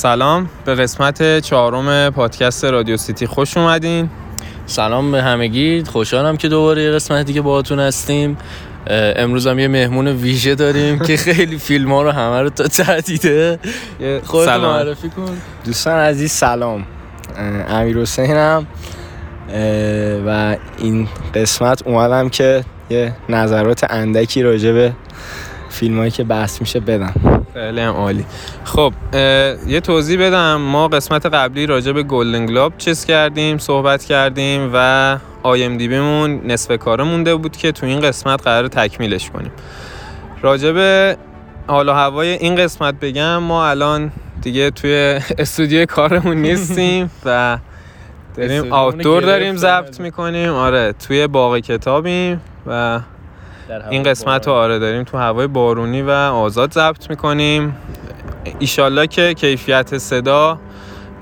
سلام به قسمت چهارم پادکست رادیو سیتی خوش اومدین. سلام به همگی خوشحالم که دوباره یه قسمت دیگه باهاتون هستیم. امروز هم یه مهمون ویژه داریم که خیلی فیلم ها رو همه رو تا تعدیده سلام. معرفی کن. دوستان عزیز سلام. امیر حسینم. و این قسمت اومدم که یه نظرات اندکی راجع به فیلم هایی که بحث میشه بدم. خیلی هم عالی. خب یه توضیح بدم. ما قسمت قبلی راجع به گلدن گلوب چیز کردیم صحبت کردیم و آی ام دی بیمون نصف کاره مونده بود که تو این قسمت قرار تکمیلش کنیم. راجع به حال و هوای این قسمت بگم ما الان دیگه توی استودیو کارمون نیستیم و داریم آوتدور داریم. ضبط می‌کنیم. آره توی باغ کتابیم و این قسمت رو آره داریم تو هوای بارونی و آزاد ضبط می‌کنیم. ایشالله که کیفیت صدا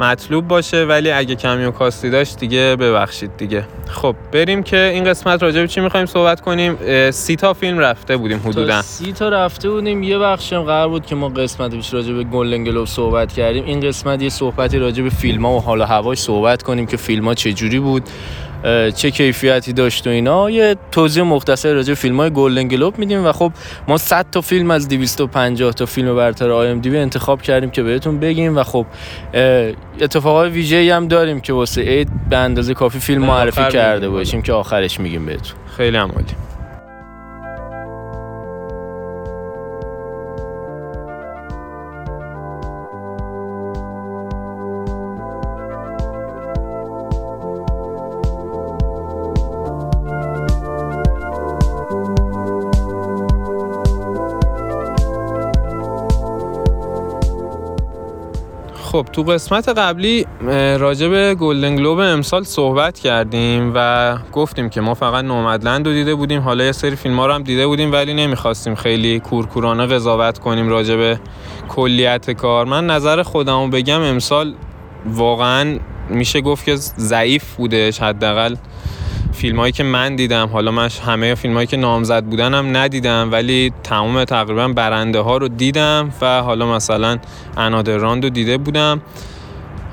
مطلوب باشه ولی اگه کمی و کاستی داشت دیگه ببخشید دیگه. خب بریم که این قسمت راجع به چی می‌خوایم صحبت کنیم؟ سی تا فیلم رفته بودیم حدودا. سی تا رفته بودیم. یه بخشم قرار بود که ما قسمت پیش راجع به گلدن گلوب صحبت کردیم. این قسمت یه صحبتی راجع به فیلم ها و حال و هواش صحبت کنیم که فیلم ها چه جوری بود. چه کیفیتی داشت و اینا. یه توضیح مختصر راجع به فیلم های گلدن گلوب میدیم و خب ما 100 تا فیلم از 250 تا فیلم برتر آی ام دی بی انتخاب کردیم که بهتون بگیم و خب اتفاقای ویژه‌ای هم داریم که واسه عید به اندازه کافی فیلم معرفی کرده. باشیم که آخرش میگیم بهتون. خیلی هم خب تو قسمت قبلی راجع به گلدن گلوب امسال صحبت کردیم و گفتیم که ما فقط نومدلند رو دیده بودیم. حالا یه سری فیلم ها رو هم دیده بودیم ولی نمی‌خواستیم خیلی کورکورانه قضاوت کنیم راجع به کلیت کار. من نظر خودم رو بگم امسال واقعا میشه گفت که ضعیف بودش حداقل. فیلم هایی که من دیدم حالا من همه فیلم هایی که نامزد بودن هم ندیدم ولی تمام تقریبا برنده ها رو دیدم و حالا مثلا انادراند رو دیده بودم.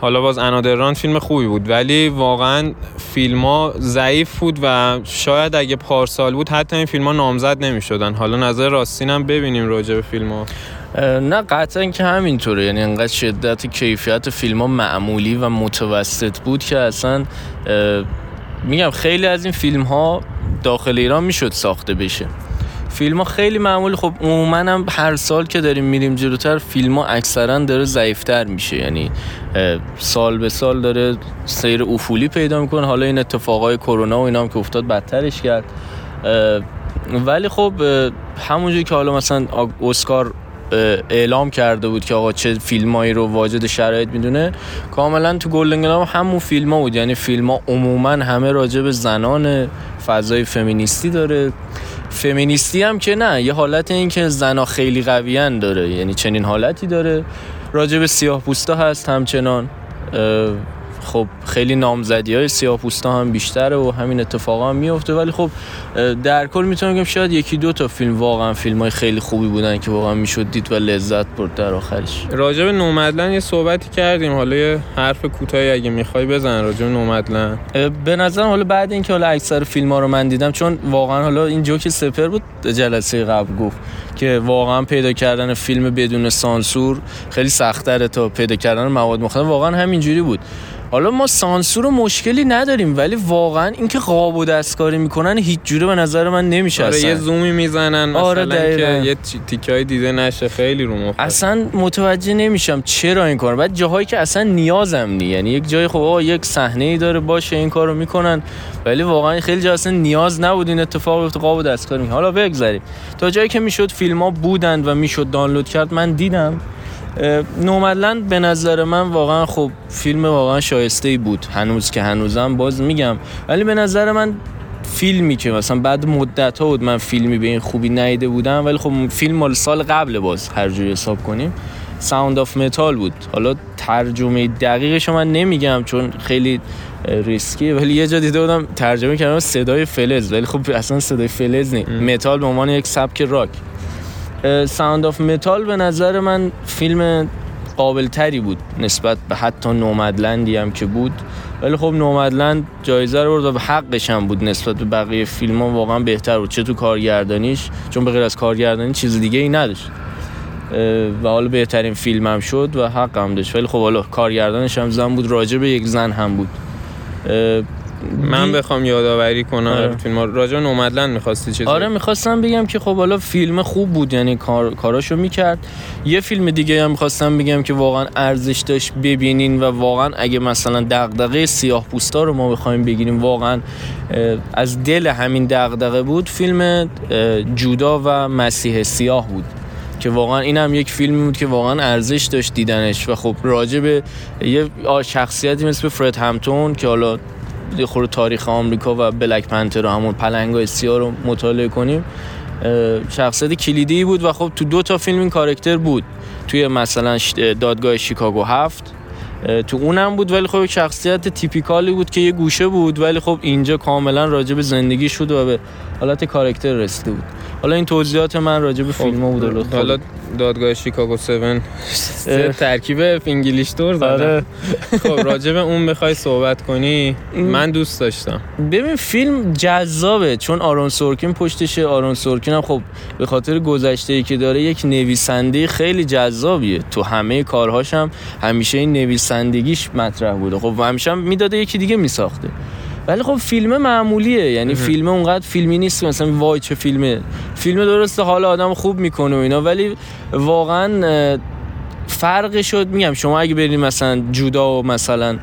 حالا باز انادراند فیلم خوبی بود ولی واقعا فیلم ها ضعیف بود و شاید اگه پارسال بود حتی این فیلم ها نامزد نمی شدن حالا نظر راستین هم ببینیم راجع به فیلم ها نه قطعا که همینطوره. یعنی انقدر شدت کیفیت فیلم ها معمولی و متوسط بود که اصلا میگم خیلی از این فیلم ها داخل ایران می‌شد ساخته بشه. فیلم ها خیلی معمولی خب عموما هم هر سال که داریم میریم جلوتر فیلم ها اکثرا داره ضعیفتر میشه. یعنی سال به سال داره سیر افولی پیدا می‌کنه. حالا این اتفاقای کرونا و اینا هم که افتاد بدترش کرد. ولی خب همونجوری که حالا مثلا اسکار اعلام کرده بود که آقا چه فیلمایی رو واجد شرایط می‌دونه. کاملا تو گلدن گلوب همون فیلم ها بود. یعنی فیلم ها عموما همه راجع به زنان فضای فمینیستی داره. فمینیستی هم که نه یه حالت این که زنا خیلی قویان داره. یعنی چنین حالتی داره. راجع به سیاه پوستا هست همچنان. خب خیلی نامزدی های سیاه پوستا هم بیشتره و همین اتفاقا هم میفته ولی خب در کل می‌تونم بگم شاید یکی دو تا فیلم واقعا فیلم های خیلی خوبی بودن که واقعا می‌شد دید و لذت برد در آخرش. راجع به نومدلن یه صحبتی کردیم. حالا یه حرف کوتاهی اگه می‌خوای بزن راجع به نومدلن اه، به نظرم حالا بعد اینکه حالا اکثر فیلم ها رو من دیدم چون واقعا حالا این جوک سپر بود جلسه قبل گفت که واقعا پیدا کردن فیلم بدون سانسور خیلی سختره تا پیدا کردن مواد مختلف. واقعا همینجوری بود. حالا ما سانسور و مشکلی نداریم ولی واقعا اینکه قاب و دستکاری می‌کنن هیچ جوره به نظر من نمیشه آره اصلا. یه زومی می‌زنن آره، مثلا که دقیقاً. یه تیکای دیده نشه خیلی رو مخه اصلا متوجه نمیشم چرا این کار بعد جاهایی که اصلا نیازم نی یعنی یک جای خب آقا یک صحنه ای داره باشه این کارو می‌کنن. ولی واقعا خیلی جا اصلا نیاز نبود این اتفاق بیفته قاب و دستکاری حالا بگذریم تا جایی که می‌شد فیلم ها بودند و می‌شد دانلود کرد من دیدم. Nomadland به نظر من واقعا خب فیلم واقعا شایسته ای بود. هنوز که هنوزم باز میگم. ولی به نظر من فیلمی که مثلا بعد مدت ها بود من فیلمی به این خوبی ندیده بودم ولی خب فیلم مال سال قبل باز هر جوری حساب کنیم. Sound of Metal بود. حالا ترجمه دقیقش من نمیگم چون خیلی ریسکیه ولی یه جا دیده بودم ترجمه کردم صدای فلز ولی خب اصلا صدای فلز نیست. متال به عنوان یک سبک راک. Sound of Metal به نظر من فیلم قابل تری بود نسبت به حتی Nomadland ی هم که بود. ولی خب Nomadland جایزه رو برد و حقش هم بود نسبت به بقیه فیلم ها واقعا بهتر بود. چه تو کارگردانیش چون به غیر از کارگردانی چیز دیگه ای نداشت. و حالا بهترین فیلم هم شد و حق هم داشت. ولی خب حالا کارگردانش هم زن بود راجع به یک زن هم بود. من بخوام یادآوری کنم. آره. فیلم راجع نومدلند می‌خواستی چیزی آره می‌خواستم بگم که خب حالا فیلم خوب بود یعنی کار کاراشو می‌کرد. یه فیلم دیگه هم می‌خواستم بگم که واقعا ارزش داشت ببینین و واقعا اگه مثلا دغدغه سیاه پوستا رو ما بخوایم بگیریم واقعا از دل همین دغدغه بود فیلم جودا و مسیح سیاه بود. که واقعا این هم یک فیلمی بود که واقعا ارزش داشت دیدنش. و خب راجع به یه شخصیتی مثل فرد همتون که حالا خورده تاریخ آمریکا و بلک پنتر و همون پلنگای سیاه رو مطالعه کنیم. شخصیت کلیدی بود و خب تو دو تا فیلم این کارکتر بود. توی مثلا دادگاه شیکاگو هفت. تو اونم بود ولی خب شخصیت تیپیکالی بود که یه گوشه بود ولی خب اینجا کاملا راجع به زندگی شد و به حالت کارکتر رسیده بود. حالا این توضیحات من راجع به خب فیلم ها بود حالا دادگاه شیکاگو 7 ترکیب انگلیش دور آره. خب راجع به اون بخوای صحبت کنی من دوست داشتم. ببین فیلم جذابه چون آرون سورکین پشتشه. آرون سورکین هم خب به خاطر گذشته ای که داره یک نویسنده خیلی جذابیه. تو همه کارهاش هم همیشه این نویسندگیش مطرح بوده. خب همیشه هم می‌داده یکی دیگه میساخته. ولی خب فیلم معمولیه. یعنی فیلم اونقدر فیلمی نیست مثلا وای چه فیلمه. فیلم درسته حال آدم خوب می‌کنه و اینا ولی واقعا فرق شد میگم شما اگه برید مثلا جودا و مثلا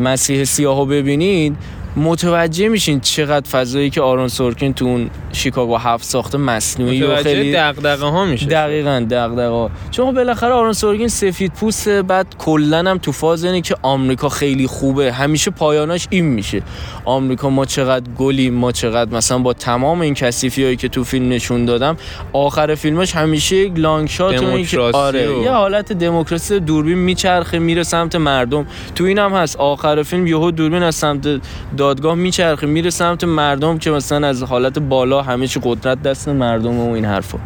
مسیح سیاهو ببینید متوجه میشین چقدر فضایی که آرون سورکین تو اون شیکاگو هفت ساخته مصنوعی و خیلی دغدغه ها میشه دقیقاً دغدغه ها چون خب بالاخره آرون سورکین سفید پوست بعد کلا هم تو فاز اینه که آمریکا خیلی خوبه. همیشه پایاناش این میشه. آمریکا ما چقدر گلیم ما چقدر مثلا با تمام این کثیفی هایی که تو فیلم نشون دادم آخر فیلمش همیشه یک لانگ شات و که آره و... یه حالت دموکراسی دوربین میچرخه میره سمت مردم. تو اینم هست. آخر فیلم یهو دوربین از سمت دادگاه میچرخه میره سمت مردم که مثلا از حالت بالا همه چی قدرت دست مردم و این حرفا.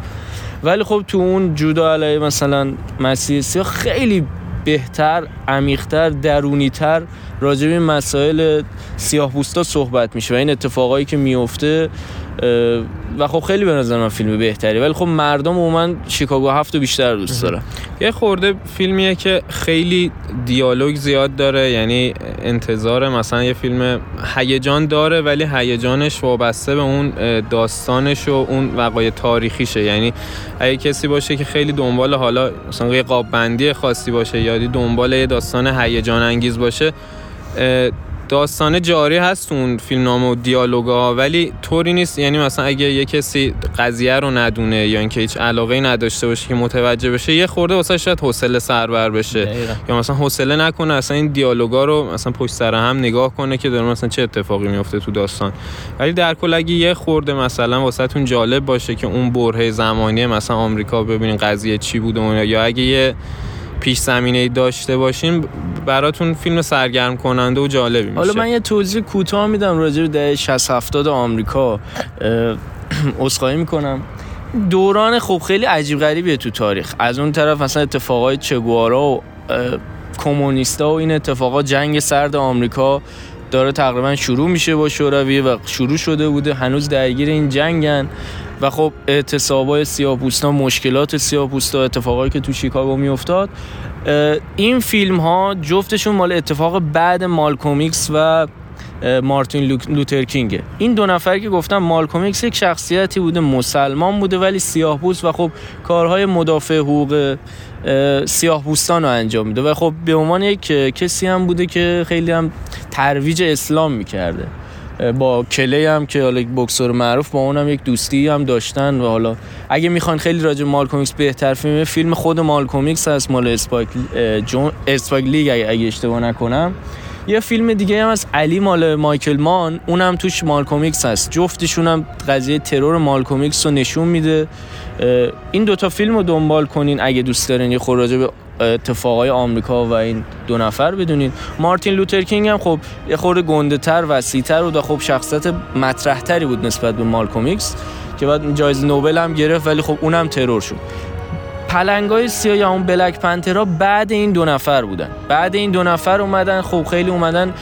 ولی خب تو اون جودا علیه مثلا مسیح سیاه خیلی بهتر عمیقتر درونیتر راجع به مسائل سیاه صحبت میشه و این اتفاقایی که میفته و خب خیلی به نظر من فیلم بهتری. ولی خب مردم عموما شیکاگو هفت بیشتر دوست داره یه خورده فیلمیه که خیلی دیالوگ زیاد داره یعنی انتظار مثلا یه فیلم هیجان داره ولی هیجانش وابسته به اون داستانش و اون وقایع تاریخیشه. یعنی اگه کسی باشه که خیلی دنبال حالا مثلا یه قاب بندی خاصی باشه یا دنبال یه داستان هیجان انگیز باشه داستان جاری هست اون فیلم نام و دیالوگا ولی طوری نیست. یعنی مثلا اگه یه کسی قضیه رو ندونه یا اینکه هیچ علاقه نداشته باشه که متوجه بشه یه خورده واسه شاید حوصله سربر بشه. یا مثلا حوصله نکنه اصلا این دیالوگا رو مثلا پشت سر هم نگاه کنه که داره مثلا چه اتفاقی میفته تو داستان. ولی در کل اگه یه خورده مثلا واسه تون جالب باشه که اون برهه زمانی مثلا آمریکا ببینین قضیه چی بوده یا اگه یه پیش زمینه داشته باشین براتون فیلم سرگرم کننده و جالبی میشه. حالا من یه توضیح کوتاه میدم راجع به دهه 60 70 آمریکا. عذرخواهی می‌کنم. دوران خب خیلی عجیب غریبیه تو تاریخ. از اون طرف مثلا اتفاقای چگوارا و کمونیستا و این اتفاقات جنگ سرد آمریکا داره تقریبا شروع میشه با شوروی و شروع شده بوده. هنوز درگیر این جنگن. و خب اعتصابای سیاپوستا مشکلات سیاپوستا اتفاقایی که تو شیکاگو میافتاد این فیلم ها جفتشون مال اتفاق بعد مالکومیکس و مارتین لوترکینگه این دو نفر که گفتم مالکومیکس یک شخصیتی بوده مسلمان بوده ولی سیاه و خب کارهای مدافع حقوق سیاه رو انجام میده. و خب به عنوان یک کسی هم بوده که خیلی هم ترویج اسلام می‌کرده. با کلی هم که حالا بکسور معروف با اونم یک دوستی هم داشتن و حالا اگه می‌خوان خیلی راجع مالکوم ایکس بهتر فیلم فیلم خود مالکوم ایکس هست مال اسپایک جون اسپایک لی اگه اشتباه نکنم. یه فیلم دیگه هم از علی مال مایکل مان اونم توش مالکوم ایکس هست. جفتشون هم قضیه ترور مالکوم ایکس رو نشون میده. این دوتا فیلم رو دنبال کنین اگه دوست دارین یه خورده اتفاقای آمریکا و این دو نفر بدونین. مارتین لوتر کینگ هم خب یه خورده گنده تر و خب شخصیت مطرح تری بود نسبت به مالکوم ایکس که بعد جایزه نوبل هم گرفت ولی خب اونم ترور شد. پلنگای سیاه یا اون Black Panther ا بعد این دو نفر بودن. بعد این دو نفر اومدن خب خیلی اومدن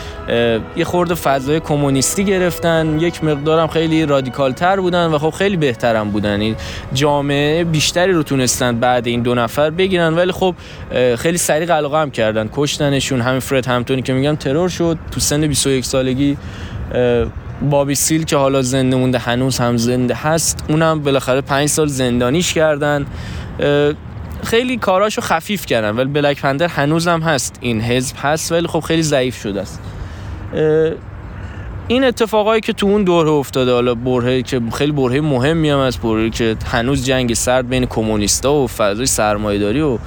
یه خورده فضای کمونیستی گرفتن. یک مقدارم خیلی رادیکال تر بودن و خب خیلی بهترم بودن. این جامعه بیشتری رو تونستن بعد این دو نفر بگیرن ولی خب خیلی سریع قلقه هم کردن. کشتنشون همین فرد همتونی که میگم ترور شد. تو سن 21 سالگی بابی سیل که حالا زنده مونده هنوز هم زنده هست اونم بالاخره پنج سال زندانیش کردن. خیلی کاراشو خفیف کردن ولی بلک پندر هنوز هم هست. این حزب هست ولی خب خیلی ضعیف شده است. این اتفاقایی که تو اون دوره افتاده حالا برهه که خیلی برهه مهمی هم از برهه که هنوز جنگ سرد بین کمونیستا و فضای سرمایه‌داری و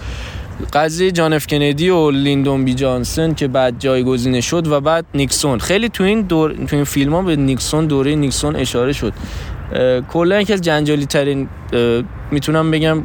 قضیه جان اف کندی و لیندون بی جانسن که بعد جایگزین شد و بعد نیکسون. خیلی تو این دور تو این فیلم ها به نیکسون دوره نیکسون اشاره شد. کلا یکی از جنجالی ترین می‌تونم بگم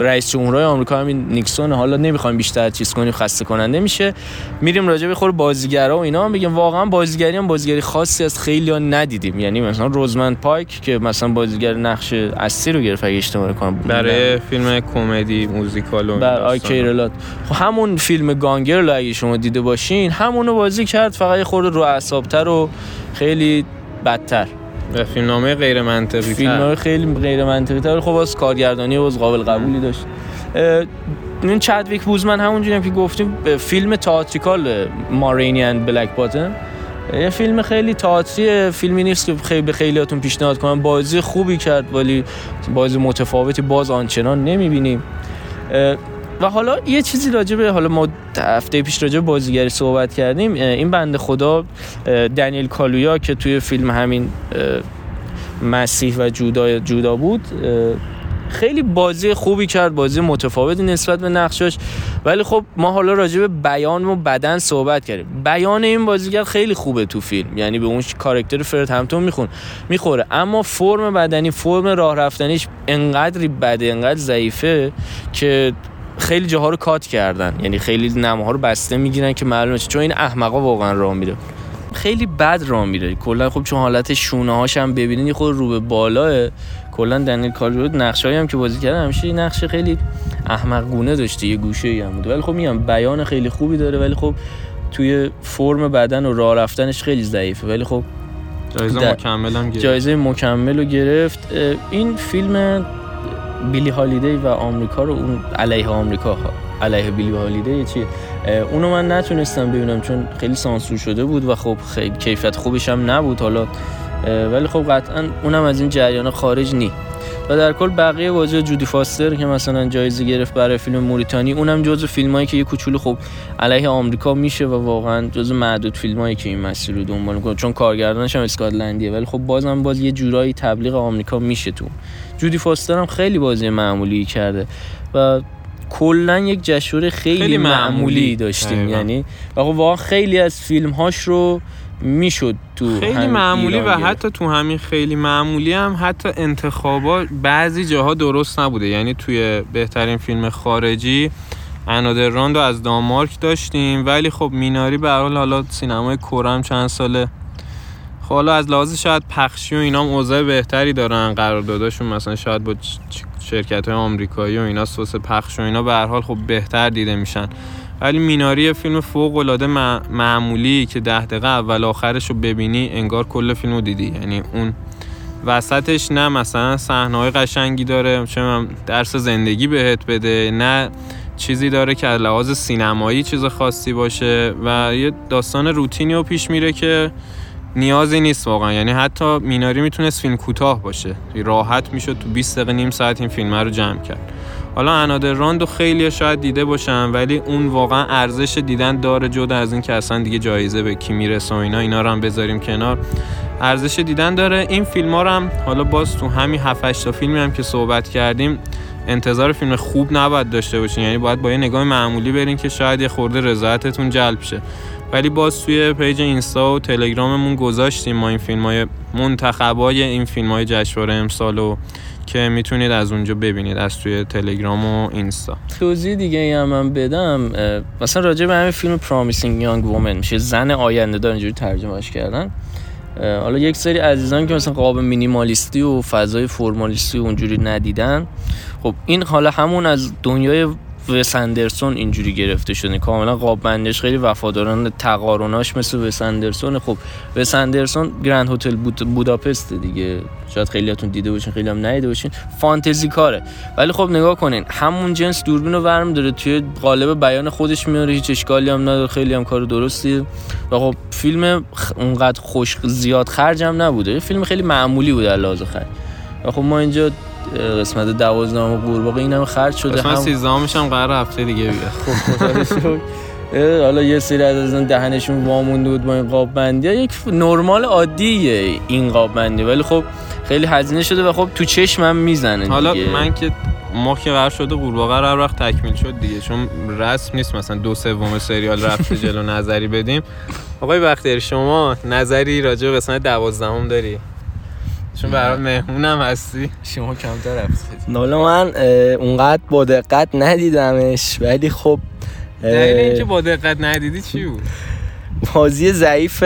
رئیس جمهورهای آمریکا همین نیکسون حالا نمی‌خوایم بیشتر چیز کنیم خسته کننده میشه. میریم راجع به خود بازیگرا و اینا هم بگیم واقعا بازیگری هم بازیگری خاصی از خیلی ها ندیدیم. یعنی مثلا رزاموند پایک که مثلا بازیگر نقش اصلی رو گرفت اگه اشتباه نکنم برای فیلم کمدی موزیکال و بر آی کیرلات خب همون فیلم گانگر رو اگه شما دیده باشین همونو بازی کرد فقط خورده رو اعصابتر و خیلی بدتر. و فیلمنامه غیر منطقی فیلم خیلی غیر منطقی تر خب از کارگردانی و قابل قبولی داشت. این چدویک بوزمن همونجوری که گفتیم فیلم تئاتریکال مارینیان بلک باتن. یه فیلم خیلی تئاتری فیلمی نیست که خیلی به خیلیاتون پیشنهاد کنم. بازی خوبی کرد ولی بازی متفاوتی باز آنچنان نمی‌بینیم. و حالا یه چیزی راجع به حالا ما هفته پیش راجع بازیگری صحبت کردیم این بنده خدا دنیل کالویا که توی فیلم همین مسیح و جودا جودا بود خیلی بازی خوبی کرد بازی متفاوتی نسبت به نقشش ولی خب ما حالا راجع به بیان و بدن صحبت کردیم. بیان این بازیگر خیلی خوبه تو فیلم. یعنی به اون کاراکتر فرد همتون میخون می‌خوره. اما فرم بدنی فرم راه رفتنیش انقدری بده انقدر ضعیفه که خیلی جاها رو کات کردن. یعنی خیلی نماها رو بسته می‌گیرن که معلومه چون این احمقا واقعا راه میره. خیلی بد راه میره. کلا خب چون حالت شونه هاش هم ببینید خود رو به بالاه کلا دنیل کالرود نقشایی هم که بازی کرده همیشه نقش خیلی احمق گونه داشته یه گوشه ای هم بود ولی خب میگم بیان خیلی خوبی داره ولی خب توی فرم بدن و راه رفتنش خیلی ضعیفه. ولی خب جایزه مکمل هم گرفت. جایزه مکمل رو گرفت. این فیلم بیلی هالیدی و آمریکا رو اون علیه آمریکا علیه بیلی هالیدی چیه؟ اونو من نتونستم ببینم چون خیلی سانسور شده بود و خب خیلی کیفیت خوبش هم نبود حالا. ولی خب قطعا اونم از این جریان خارج نی. و در کل بقیه بازی جودی فاستر که مثلا جایزه گرفت برای فیلم موریتانی اونم جزو فیلمایی که یه کوچولو خب علیه آمریکا میشه و واقعا جزو معدود فیلمایی که این مسیر رو دنبال می‌کنه. چون کارگردانش هم اسکاتلندیه ولی خب بازم باز یه جورایی تبلیغ آمریکا میشه تو. جودی فاستر هم خیلی بازی معمولی کرده و کلا یک جشور خیلی, خیلی معمولی. داشتیم یعنی و خب واقعا خیلی از فیلم هاش رو می‌شد تو خیلی معمولی و حتی تو همین خیلی معمولی هم حتی انتخابا بعضی جاها درست نبوده. یعنی توی بهترین فیلم خارجی انادر راند رو از دانمارک داشتیم ولی خب میناری به حال حالا سینمای کورم چند ساله. خب حالا از لحاظ شاید پخشی و اینا اوضاع بهتری دارن. قرارداداشون مثلا شاید با شرکت های آمریکایی و اینا سوس پخش و اینا به هر حال خب بهتر دیده میشن. ولی میناری فیلم فوق العاده معمولی که ده دقیقه اول آخرش رو ببینی انگار کل فیلم رو دیدی. یعنی اون وسطش نه مثلا صحنه های قشنگی داره چه درس زندگی بهت بده نه چیزی داره که از لحاظ سینمایی چیز خاصی باشه و یه داستان روتینی رو پیش میره که نیازی نیست واقعا. یعنی حتی میناری می‌تونست فیلم کوتاه باشه. راحت می‌شد تو 20 دقیقه نیم ساعت این فیلم رو جمع کرد. حالا انادر راند خیلی شاید دیده باشن ولی اون واقعا ارزش دیدن داره جدا از این که اصلا دیگه جایزه به کی می‌رسه و اینا اینا رو هم بذاریم کنار. ارزش دیدن داره. این فیلم ها رو هم حالا باز تو همین 7 تا فیلمی هم که صحبت کردیم انتظار فیلم خوب نباید داشته باشین. یعنی باید با یه نگاه معمولی برین که شاید یه خورده رضایتتون جلب شه. ولی باز توی پیج اینستا و تلگراممون گذاشتیم ما این فیلم های منتخبای این فیلم های جشنواره امسال و که می‌تونید از اونجا ببینید از توی تلگرام و اینستا. توضیح دیگه ای هم من بدم مثلا راجع به همین فیلم Promising Young Woman میشه. زن آینده دار اینجوری ترجمهش کردن. حالا یک سری عزیزان که مثلا قاب مینیمالیستی و فضای فرمالیستی اونجوری ندیدن. خب این حالا همون از دنیای وس اندرسون اینجوری گرفته شده. کاملا قاب بندش خیلی وفاداران تقارناش مثل وس اندرسون. خب وس اندرسون گرند هتل بود بوداپست دیگه. شاید خیلیاتون دیده باشین خیلی هم ندیده باشین. فانتزی کاره. ولی خب نگاه کنین همون جنس دوربین رو ورم داره. توی قالب بیان خودش میاره هیچ اشکالی هم نداره. خیلی هم کار درستی و خب فیلم اونقدر خوش زیاد خرجم نبوده. فیلم خیلی معمولی بود لحاظ خرج. و خب ما اینجا قسمت دوازدهم قورباغه اینم خرج شده. قسمت هم قرار هفته دیگه بیاد خب حالا یه سری از از دهنشون وامونده بود با این قاب بندی یک نرمال عادیه این قاب بندی ولی خب خیلی هزینه شده و خب تو چشمم می‌زنه حالا من که ما که قرار شده قورباغه هر وقت تکمیل شد دیگه چون رسم نیست مثلا دو سوم سریال رفته جلو نظری بدیم. آقای بختیاری شما نظری راجع به قسمت دوازدهم داری؟ چون برای مهمونم هستی. شما کمتر رفتید حالا من اونقدر با دقت ندیدمش ولی خب دلیل اینکه با دقت ندیدی چی بود؟ بازی ضعیف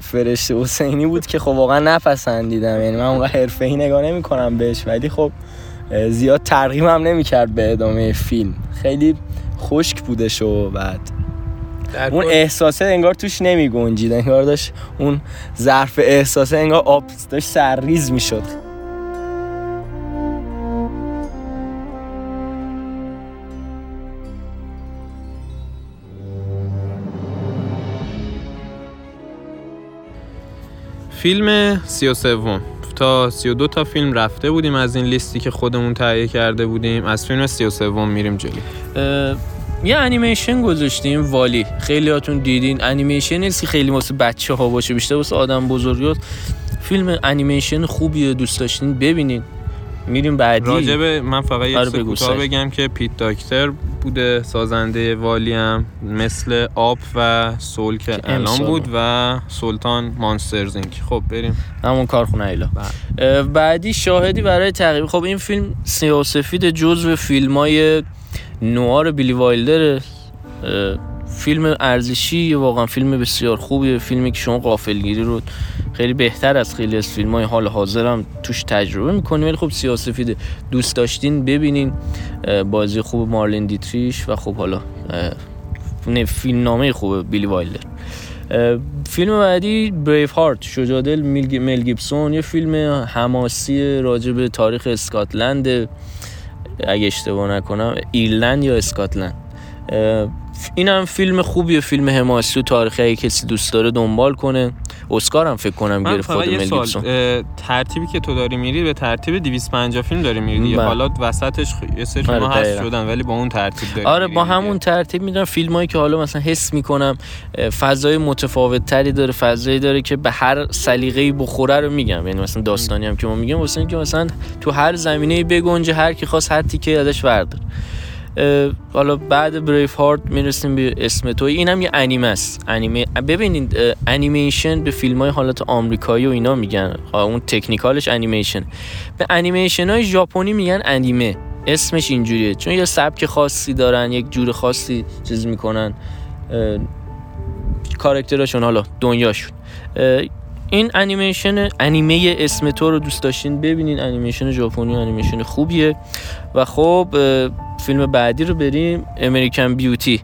فرشته حسینی بود که خب واقعا نپسندیدم. یعنی من اونقدر حرفه‌ای نگاه نمی‌کنم بهش ولی خب زیاد ترغیبم نمی‌کرد به ادامه فیلم. خیلی خشک بودش و بعد. اون احساسه انگار توش نمی گنجید. انگار داشت اون ظرف احساسه انگار آب داشت سرریز می‌شد فیلم سی و سوم. تا سی و دو تا فیلم رفته بودیم از این لیستی که خودمون تهیه کرده بودیم از فیلم سی و سوم میریم جلو. یه انیمیشن گذاشتیم والی. خیلی هاتون دیدین. انیمیشن نیست خیلی واسه بچه ها باشه بیشتر واسه آدم بزرگیات فیلم انیمیشن خوبیه دوست داشتین ببینین. میریم بعدی. راجبه من فقط یه آره بگم که پیت داکتر بوده سازنده والی هم. مثل آب و سول که الان بود و سلطان مانسترزینگ خب بریم. همون کارخونه ایلا. بله. بعدی شاهدی برای تقریب خب این فیلم سیاسفید جزو فیلم های نوار بیلی وایلدر فیلم ارزشی واقعا فیلم بسیار خوبیه. فیلمی که شما قافلگیری رو خیلی بهتر از خیلی از فیلم های حال حاضر توش تجربه می‌کنیم ولی خب سیاسفید دوست داشتین ببینین. بازی خوب مارلین دیتریش و خب حالا فیلم نامه خوب بیلی وایلدر. فیلم بعدی بریف هارت شجادل مل گیبسون. یه فیلم حماسی راجع به تاریخ اسکاتلند. اگه اشتباه نکنم ایرلند یا اسکاتلند؟ این هم فیلم خوبیه فیلم حماسی و تاریخی اگه کسی دوست داره دنبال کنه. اسکار هم فکر کنم گرفت خود مل ترتیبی که تو داری میری به ترتیب 250 فیلم داری میری بله. حالا وسطش یه سری فیلم آره هست شدن ولی با اون ترتیب داری آره با همون ترتیب می‌دونم فیلمایی که حالا مثلا حس می‌کنم فضای متفاوت تری داره فضایی داره که به هر سلیقه‌ای بخوره رو میگم. یعنی مثلا داستانی هم که ما میگم واسه اینکه مثلا تو هر زمینه بگنجه هر کی خواست هر تیکه ازش وردار حالا بعد بریف هارت می‌رسیم به اسم توی اینم یه انیمه است. انیمه ببینید انیمیشن به فیلم های حالت آمریکایی و اینا میگن. اون تکنیکالش انیمیشن به انیمیشن های ژاپنی میگن انیمه. اسمش اینجوریه. چون یه سبک خاصی دارن یک جور خاصی چیز می‌کنن. کارکترشون حالا دنیاشون. این انیمیشن انیمه اسم تو رو دوست داشتین ببینین انیمیشن ژاپنی انیمیشن خوبیه. و خب فیلم بعدی رو بریم American Beauty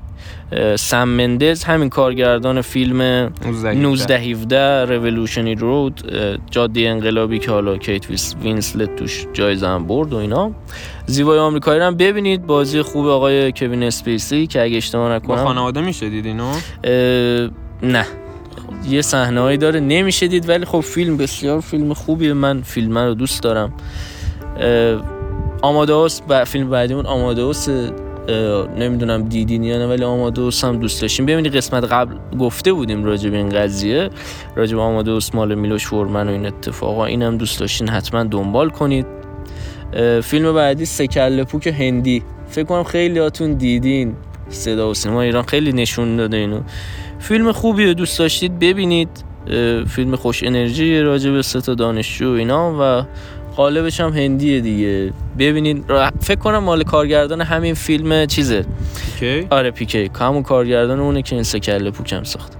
سم مندز همین کارگردان فیلم 19 17 Revolutionary Road جاده انقلابی که حالا کیت وینسلت توش جایزه هم برد و اینا. زیبای آمریکایی رو هم ببینید. بازی خوب آقای کوین اسپیسی که اگه اشتباه نکنم با خانواده میشه دید اینو نه. یه صحنه‌ای داره. نمیشه دید ولی خب فیلم بسیار فیلم خوبیه. من فیلم رو دوست دارم. آمادوس با فیلم بعدیمون آمادوس نمی‌دونم دیدین یا نه ولی آمادوس هم دوست داشتیم. ببینید قسمت قبل گفته بودیم راجع به این قضیه. راجع به آمادوس مال میلوش فورمن و این اتفاقا اینم دوست داشتین حتما دنبال کنید. فیلم بعدی سکل پوک هندی. فکر کنم خیلی هاتون دیدین. صدا و سیما ایران خیلی نشون داده اینو. فیلم خوبی دوست داشتید ببینید فیلم خوش انرژی راجع به سه دانشجو اینا و قالبش هم هندیه دیگه. ببینید فکر کنم مال کارگردان همین فیلم چیزه. پیکی؟ آره پیکی همون کارگردان اونه که این سکله پوکم ساخت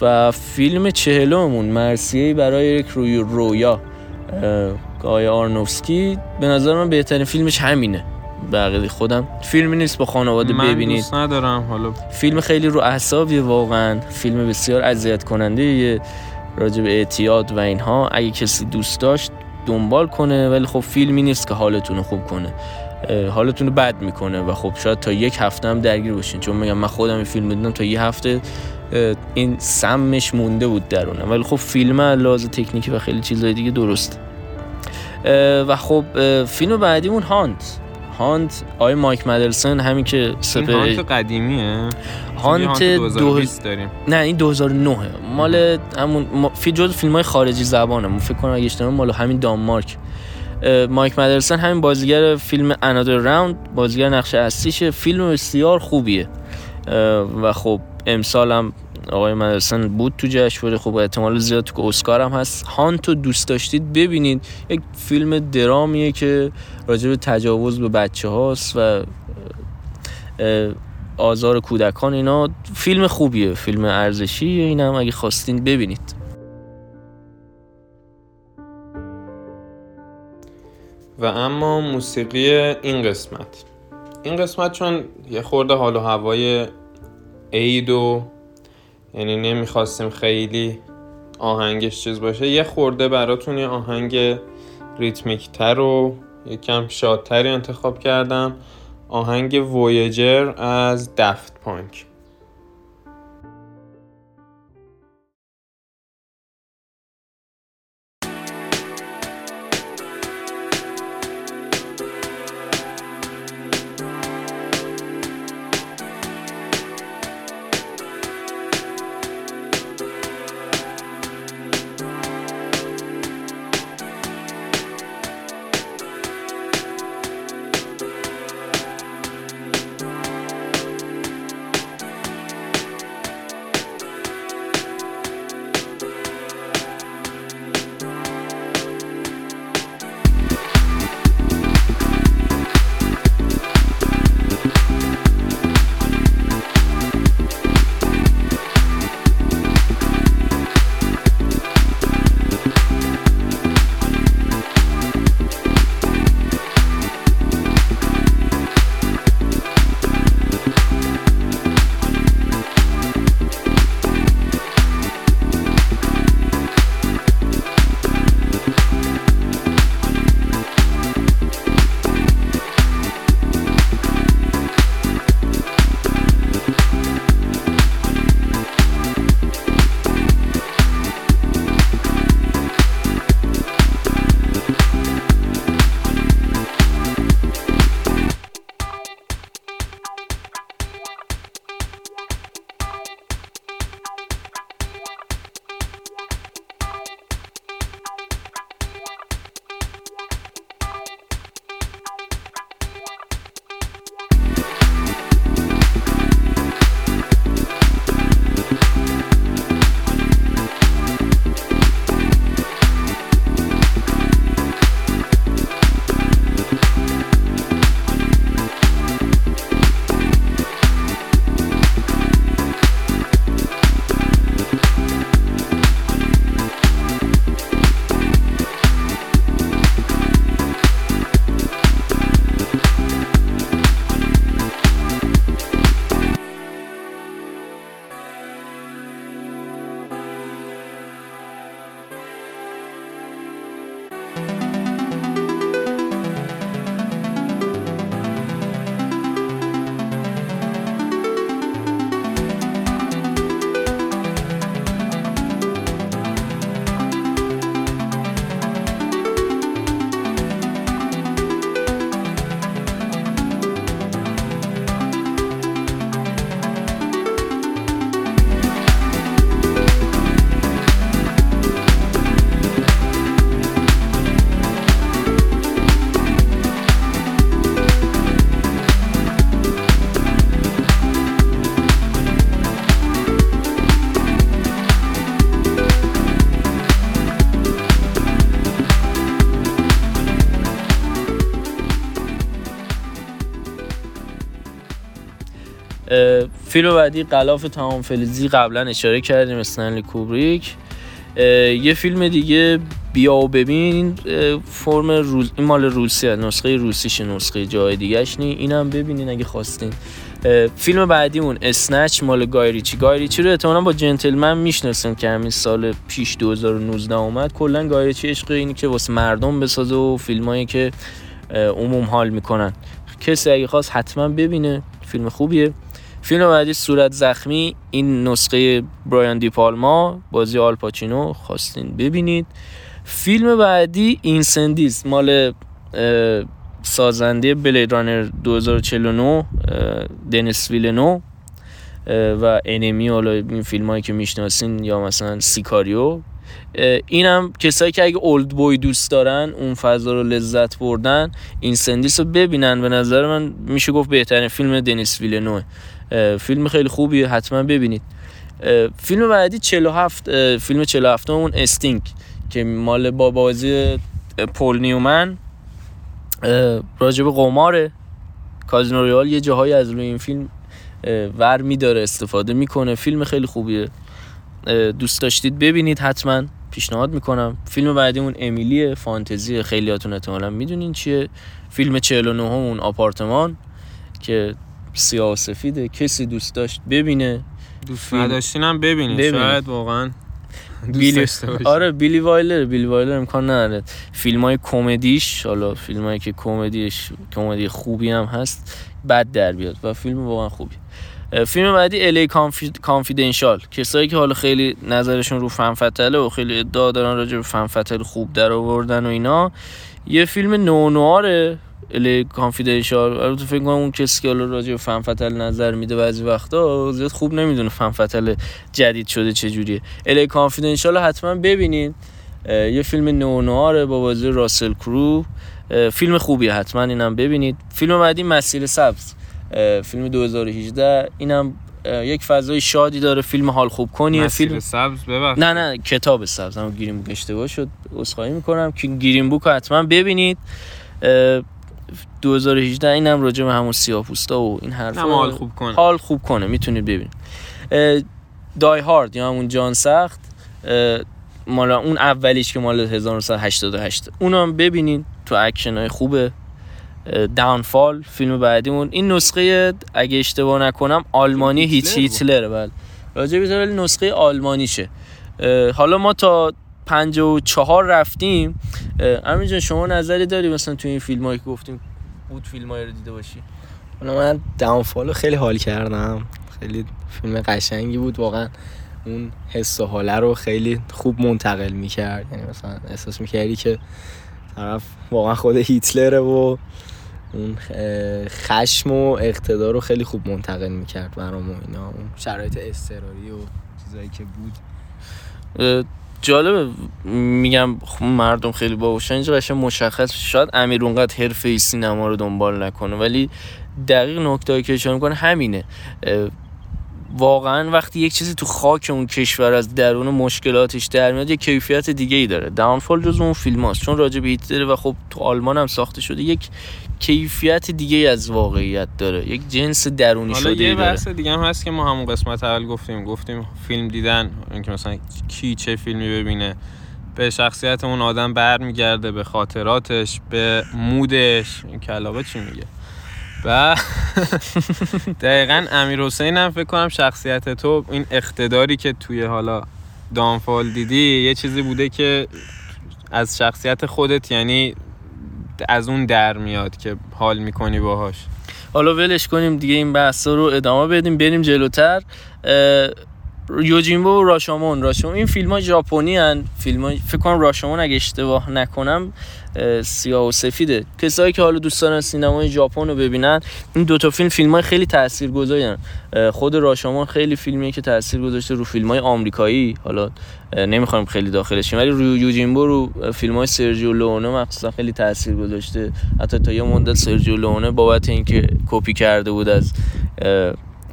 و فیلم چهلمون مرسیه برای یک روی رویا. آقای آرنوفسکی به نظر من بهترین فیلمش همینه. بقیه خودم. فیلمی نیست با خانواده من ببینید. دوست ندارم حالا. فیلم خیلی رو اعصابیه واقعا. فیلم بسیار اذیت کننده راجع به اعتیاد و اینها. اگه کسی دوست داشت دنبال کنه. ولی خب فیلمی نیست که حالتون رو خوب کنه. حالتون رو بد می‌کنه و خب شاید تا یک هفته هم درگیر باشین. چون میگم من خودم این فیلم دیدم تا یه هفته این سمش مونده بود درونم. ولی خب فیلم از لحاظ تکنیکی و خیلی چیزهای دیگه درست و خب فیلم بعدیمون هانت. هانت آقای مایک مدرسن همین که سپر هانت قدیمیه. هانت یه دو 2020 داریم. نه این 2009 مال همون ما- فی جز فیلم های خارجی زبانه من فکر کنم اگه اشتباه مال همین دانمارک. مایک مدرسن همین بازیگر فیلم انادر راوند بازیگر نقش اصلیشه. فیلم بسیار خوبیه. و خب امسال هم آقای مدرسن بود تو جشنواره خب احتمال زیاد تو اسکار هم هست. هانتو دوست داشتید؟ ببینید. یک فیلم درامیه که راجع به تجاوز به بچه هاست و آزار کودکان اینا. فیلم خوبیه فیلم ارزشی این هم اگه خواستین ببینید. و اما موسیقی این قسمت. این قسمت چون یه خورده حال و هوای عید و یعنی نمی‌خواستیم خیلی آهنگش چیز باشه. یه خورده براتون یه آهنگ ریتمیکتر و یکم شادتری انتخاب کردم. آهنگ وویجر از دفت پانک فیلم بعدی قلاف تمام فلزی قبلا اشاره کردیم استنلی کوبریک. یه فیلم دیگه بیا و ببین فرم روز این مال روسیه نسخه روسیش نسخه جای دیگهش نی. اینم ببینین اگه خواستین. فیلم بعدیمون اسنچ مال گایریچی. گایریچی رو احتمالا با جنتلمن می‌شناسن که همین سال پیش 2019 اومد. کلا گایریچی عشق اینی که واسه مردم بسازه و فیلمایی که عموم حال می‌کنن. کسی اگه خواست حتما ببینه فیلم خوبیه. فیلم بعدی صورت زخمی این نسخه برایان دی پالما بازی آل پاچینو خواستین ببینید. فیلم بعدی Incendies مال سازنده Blade Runner 2049 دنیس ویلنو و Enemy حالا این فیلم هایی که می‌شناسین یا مثلا Sicario. اینم کسایی که اگه Oldboy دوست دارن اون فضا رو لذت بردن Incendies رو ببینن. به نظر من میشه گفت بهترین فیلم دنیس ویلنو فیلم خیلی خوبیه حتما ببینید. فیلم بعدی 47 فیلم 47 اون Sting که مال با بازی پل نیومن. راجب قماره. Casino Royale یه جاهایی از روی این فیلم ور میداره استفاده می‌کنه. فیلم خیلی خوبیه. دوست داشتید ببینید حتما. پیشنهاد می‌کنم. فیلم بعدی اون امیلی فانتزی. خیلیاتون احتمالا می‌دونین چیه. فیلم 49 اون آپارتمان که سیاه سفیده کسی دوست داشت ببینه. دوست نداشتینم ببینید ببینید شاید واقعا بیلی آره بیلی وایلر. بیلی وایلر امکان نداره. فیلم های کمدیش حالا فیلم هایی که کمدیش کمدی خوبی هم هست بد در بیاد و فیلم واقعا خوبی فیلم بعدی الی کانفیدنشال کسایی که حالا خیلی نظرشون رو فنفتله و خیلی ادعا دارن راجع به فنفتل خوب در آوردن و اینا یه فیلم نواره. الی کانفیدنشال البته فکر کنم اون کسی که راجع به فنفتل نظر میده بعضی وقتا زیاد خوب نمی‌دونه فنفتل جدید شده چه جوریه. الی کانفیدنشال حتما ببینین. یه فیلم نواره با بازی راسل کرو. فیلم خوبیه حتما اینم ببینید. فیلم بعدی مسیر سبز. فیلم 2018 اینم یک فضای شادی داره. فیلم حال خوب کنیه. فیلم سبز ببخش نه نه کتاب سبز. اما Green Book اشتباه شد. عذرخواهی می‌کنم. که Green Book حتما ببینید. 2018 اینم راجع به همون سیاه‌پوستا و این حرفا. حال خوب کنه. حال خوب کنه می‌تونید ببینید. Die Hard یا همون جان سخت مال اون اولیش که مال 1988 اونم ببینین تو اکشن های خوبه داونفال فیلم بعدیمون. این نسخه اگه اشتباه نکنم آلمانی هیچ هیتلره بله. راجع به نسخه آلمانیشه. حالا ما تا چهار رفتیم. امین جان شما نظری داری مثلا تو این فیلم هایی که گفتیم بود فیلم رو دیده باشی؟ حالا من داونفال خیلی حال کردم. خیلی فیلم قشنگی بود. واقعا اون حس و حاله رو خیلی خوب منتقل می‌کرد. یعنی مثلا احساس می‌کردی که طرف واقعا خود هیتلره و اون خشم و اقتدار رو خیلی خوب منتقل می‌کرد برام و اینا. اون شرایط استراری و چیزایی که بود. جالبه. میگم مردم خیلی باوشن اینجا قشنگ مشخص شاید امیر اونقدر حرفه سینما رو دنبال نکنه ولی دقیق نکته که اشاره می‌کنه همینه. واقعا وقتی یک چیزی تو خاک اون کشور از درون مشکلاتش در میاد یه کیفیت دیگه ای داره. داونفال جز اون فیلم هاست چون راجع به هیتلر و خب تو آلمان هم ساخته شده یک کیفیت دیگه از واقعیت داره. یک جنس درونی شده یه بحث دیگه هم هست که ما همون قسمت اول گفتیم. گفتیم فیلم دیدن اینکه مثلا کی چه فیلمی ببینه. به شخصیت اون آدم برمیگرده به خاطراتش به مودش. این کلابه چی میگه؟ و دقیقا امیر حسین هم فکر کنم شخصیت تو این اقتداری که توی حالا دانفال دیدی یه چیزی بوده که از شخصیت خودت یعنی از اون در میاد که حال می‌کنی باهاش. حالا ولش کنیم دیگه این بحث رو ادامه بدیم بریم جلوتر. یوجینبو و راشامون. راشامون این فیلم ها ژاپنی هن. فیلم ها فکر کنم راشامون اگه اشتباه نکنم سیاه و سفیده. کسایی که حالا دوست دارن سینمای ژاپن رو ببینن این دوتا فیلم فیلم های خیلی تاثیرگذارن خود راشامون خیلی فیلمیه که تاثیر گذاشته رو فیلم های آمریکایی. حالا نمی‌خوام خیلی داخلش ولی رو یوجینبو رو فیلم های سرجیو لونه مخصوصا خیلی تاثیر گذاشته. حتی تا یه مدت سرجیو لونه بابت اینکه کپی کرده بود از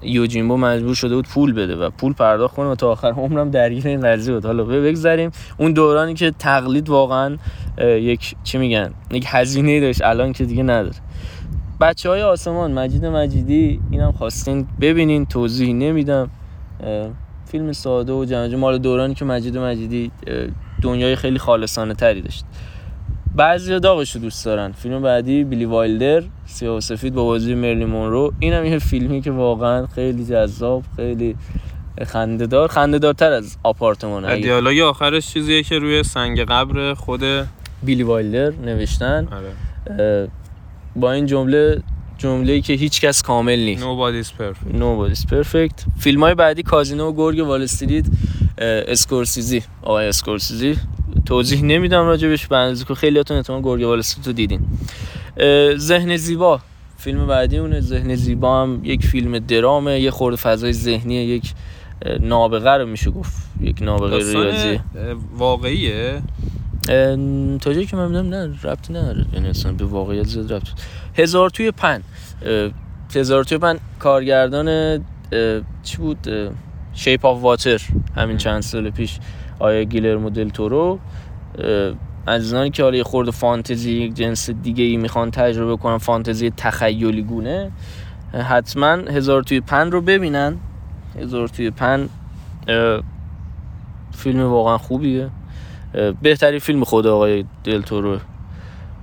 یوجینبو مجبور شده بود پول بده و پول پرداخت کنه و تا آخر عمرم درگیر این قضیه بود. حالا بگذاریم اون دورانی که تقلید واقعا یک چی میگن؟ یک هزینه داشت. الان که دیگه نداره. بچه های آسمان مجید مجیدی اینم خواستین ببینین توضیح نمیدم. فیلم ساده و جمجه مال دورانی که مجید مجیدی دنیای خیلی خالصانه تری داشت. بعضی داغش رو دوست دارن. فیلم بعدی بیلی وایلدر سیاه و سفید با بازی مرلی مونرو. اینم یه فیلمی که واقعا خیلی جذاب خیلی خندهدار. خندهدارتر از آپارتمان دیالوگ آخرش چیزیه که روی سنگ قبر خود بیلی وایلدر نوشتن. آره. با این جمله جمله که هیچ کس کامل نیست. Nobody's perfect. Nobody's perfect. فیلم های بعدی کازینو و گرگ وال استریت اسکورسیزی. آقای اسکورسیزی. توضیح نمیدم راجبش بنز که خیلیاتون احتمال گرگ وال استریت رو دیدین ذهن زیبا. فیلم بعدی اونه ذهن زیبا هم یک فیلم درامه یه خورده فضای ذهنی یک نابغه رو میشه گفت. یک نابغه ریاضی. واقعیه؟ تا جایی که من می‌دونم نه ربطی نداره. یعنی اصلا به واقعیت زیاد ربط. هزار توی پن هزار توی پن کارگردان چی بود؟ Shape of Water همین چند سال پیش. آقای گیلرمو دل تورو؟ عزیزانی که حالا یه خورده فانتزی یک جنس دیگه ای می‌خوان تجربه کنن فانتزی تخیلی گونه حتما هزار توی پن رو ببینن. هزار توی پن فیلم واقعا خوبیه. بهترین فیلم خود آقای دلتورو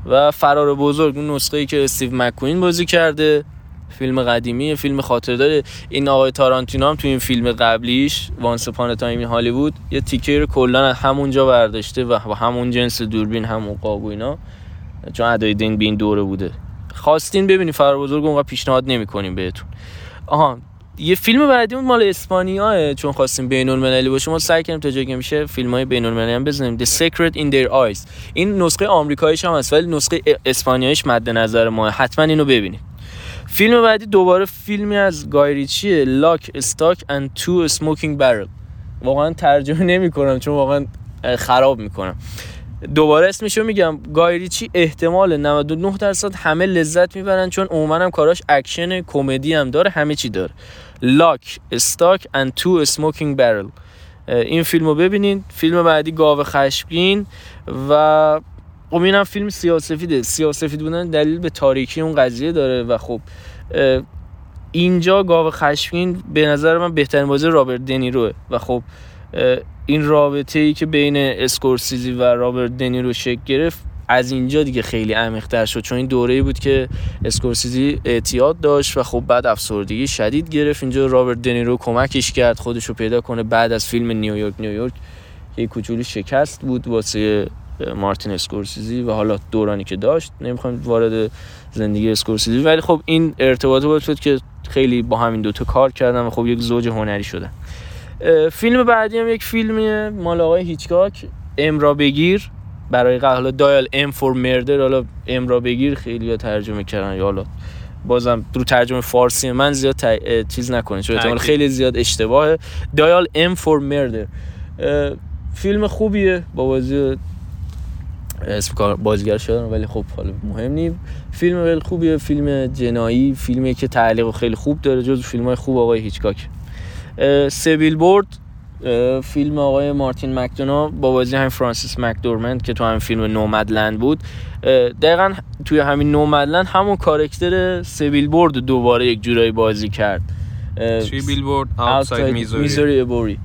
و فرار بزرگ اون نسخه ای که استیو مکوین بازی کرده. فیلم قدیمی فیلم خاطر داره این آقای تارانتینو هم تو این فیلم قبلیش Once Upon a Time Hollywood یه تیکه رو کلا همونجا برداشته و همون جنس دوربین همون قاب و اینا. چون ادای دین بین دوره بوده. خواستین ببینید فرار بزرگ اونقدر پیشنهاد نمی‌کنیم بهتون. آها یه فیلم بعدی اون مال اسپانیاه چون خواستیم بین المللی باشه. ما سعی کردیم تا جایی که میشه فیلم های بین المللی هم بزنیم. The Secret in Their Eyes. این نسخه آمریکاییش هم هست ولی نسخه اسپانیاییش مد نظر ما حتما اینو ببینید فیلم بعدی دوباره فیلمی از گای ریچیه Lock, Stock and Two Smoking Barrels واقعا ترجمه نمی کنم چون واقعا خراب می‌کنم. دوباره اسمشو میگم. گای ریچی احتمال 99 درصد همه لذت می‌برن چون عموما هم کاراش اکشن کمدی هم داره همه چی داره. Lock, Stock and Two Smoking Barrels این فیلم رو ببینید فیلم بعدی گاو خشمگین و خب اینم فیلم سیاسفیده. سیاسفید بودن دلیل به تاریکی اون قضیه داره و خب اینجا گاو خشمگین به نظر من بهترین بازی رابرت دنیروه و خب این رابطه ای که بین اسکورسیزی و رابرت دنیرو شکل گرفت از اینجا دیگه خیلی عمیق‌تر شد چون این دوره بود که اسکورسیزی اعتیاد داشت و خب بعد افسردگی شدید گرفت. اینجا رابرت دنیرو کمکش کرد خودش رو پیدا کنه بعد از فیلم نیویورک نیویورک یه کوچولو شکست بود واسه مارتین اسکورسیزی و حالا دورانی که داشت نمی‌خوام وارد زندگی اسکورسیزی ولی خب این ارتباط بود که خیلی با همین دوتا کار کردن و خب یک زوج هنری شدن. فیلم بعدی هم یک فیلمیه مال آقای هیچکاک M را بگیر برای حالا Dial M for Murder حالا M را بگیر خیلی ترجمه کردن یا حالا بازم رو ترجمه فارسی من زیاد چیز نکنه چون احتمال خیلی زیاد اشتباهه. Dial M for Murder فیلم خوبیه با بازی اسم کار بازیگر شدن ولی خب حالا مهم نیم فیلم خیلی خوبیه. فیلم جنایی فیلمی که تعلیق خیلی خوب داره جز فیلم های خوب آقای هیچکاک. سه بیلبورد فیلم آقای مارتین مکدونا با بازی همین فرانسیس مکدورمند که تو همین فیلم Nomadland بود. دقیقا توی همین Nomadland همون کارکتر سه بیلبورد دوباره یک جورایی بازی کرد. Three Billboard Outside Missouri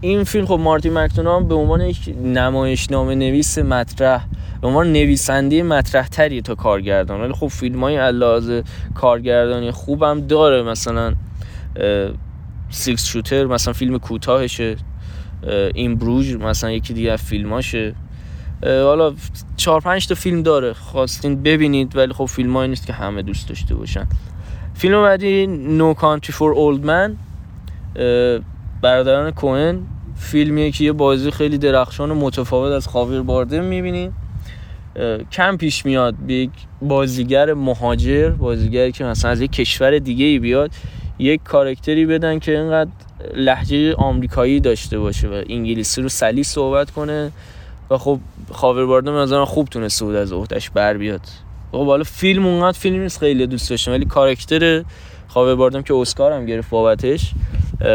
این فیلم خب مارتین مکدونا به عنوان یک نمایشنامه نویس مطرح به عنوان نویسنده مطرح تری تا کارگردان. ولی خب فیلم های علاوه کارگردانی خوبم داره. مثلا Six Shooter مثلا فیلم کوتاهشه. In Bruges مثلا یکی دیگه از فیلماشه. حالا چهار پنج تا فیلم داره. خواستین ببینید ولی خب فیلم نیست که همه دوست داشته باشن. فیلم بعدی نو کانتری فور اولد من برادران کوهن فیلمیه که یه بازی خیلی درخشان و متفاوت از خاویر بارده می‌بینیم. کم پیش میاد به یک بازیگر مهاجر بازیگری که مثلا از یک کشور دیگه ای بیاد یک کارکتری بدن که اینقدر لحجه آمریکایی داشته باشه و انگلیسی رو سلیس صحبت کنه و خب خاور بارده نظرم خوب تونسته بود از عهدهش بر بیاد. خب حالا فیلم اونقدر فیلم نیست خیلی دوست داشتم ولی کاراکتر خاور باردم که اسکار هم گرفت بابتش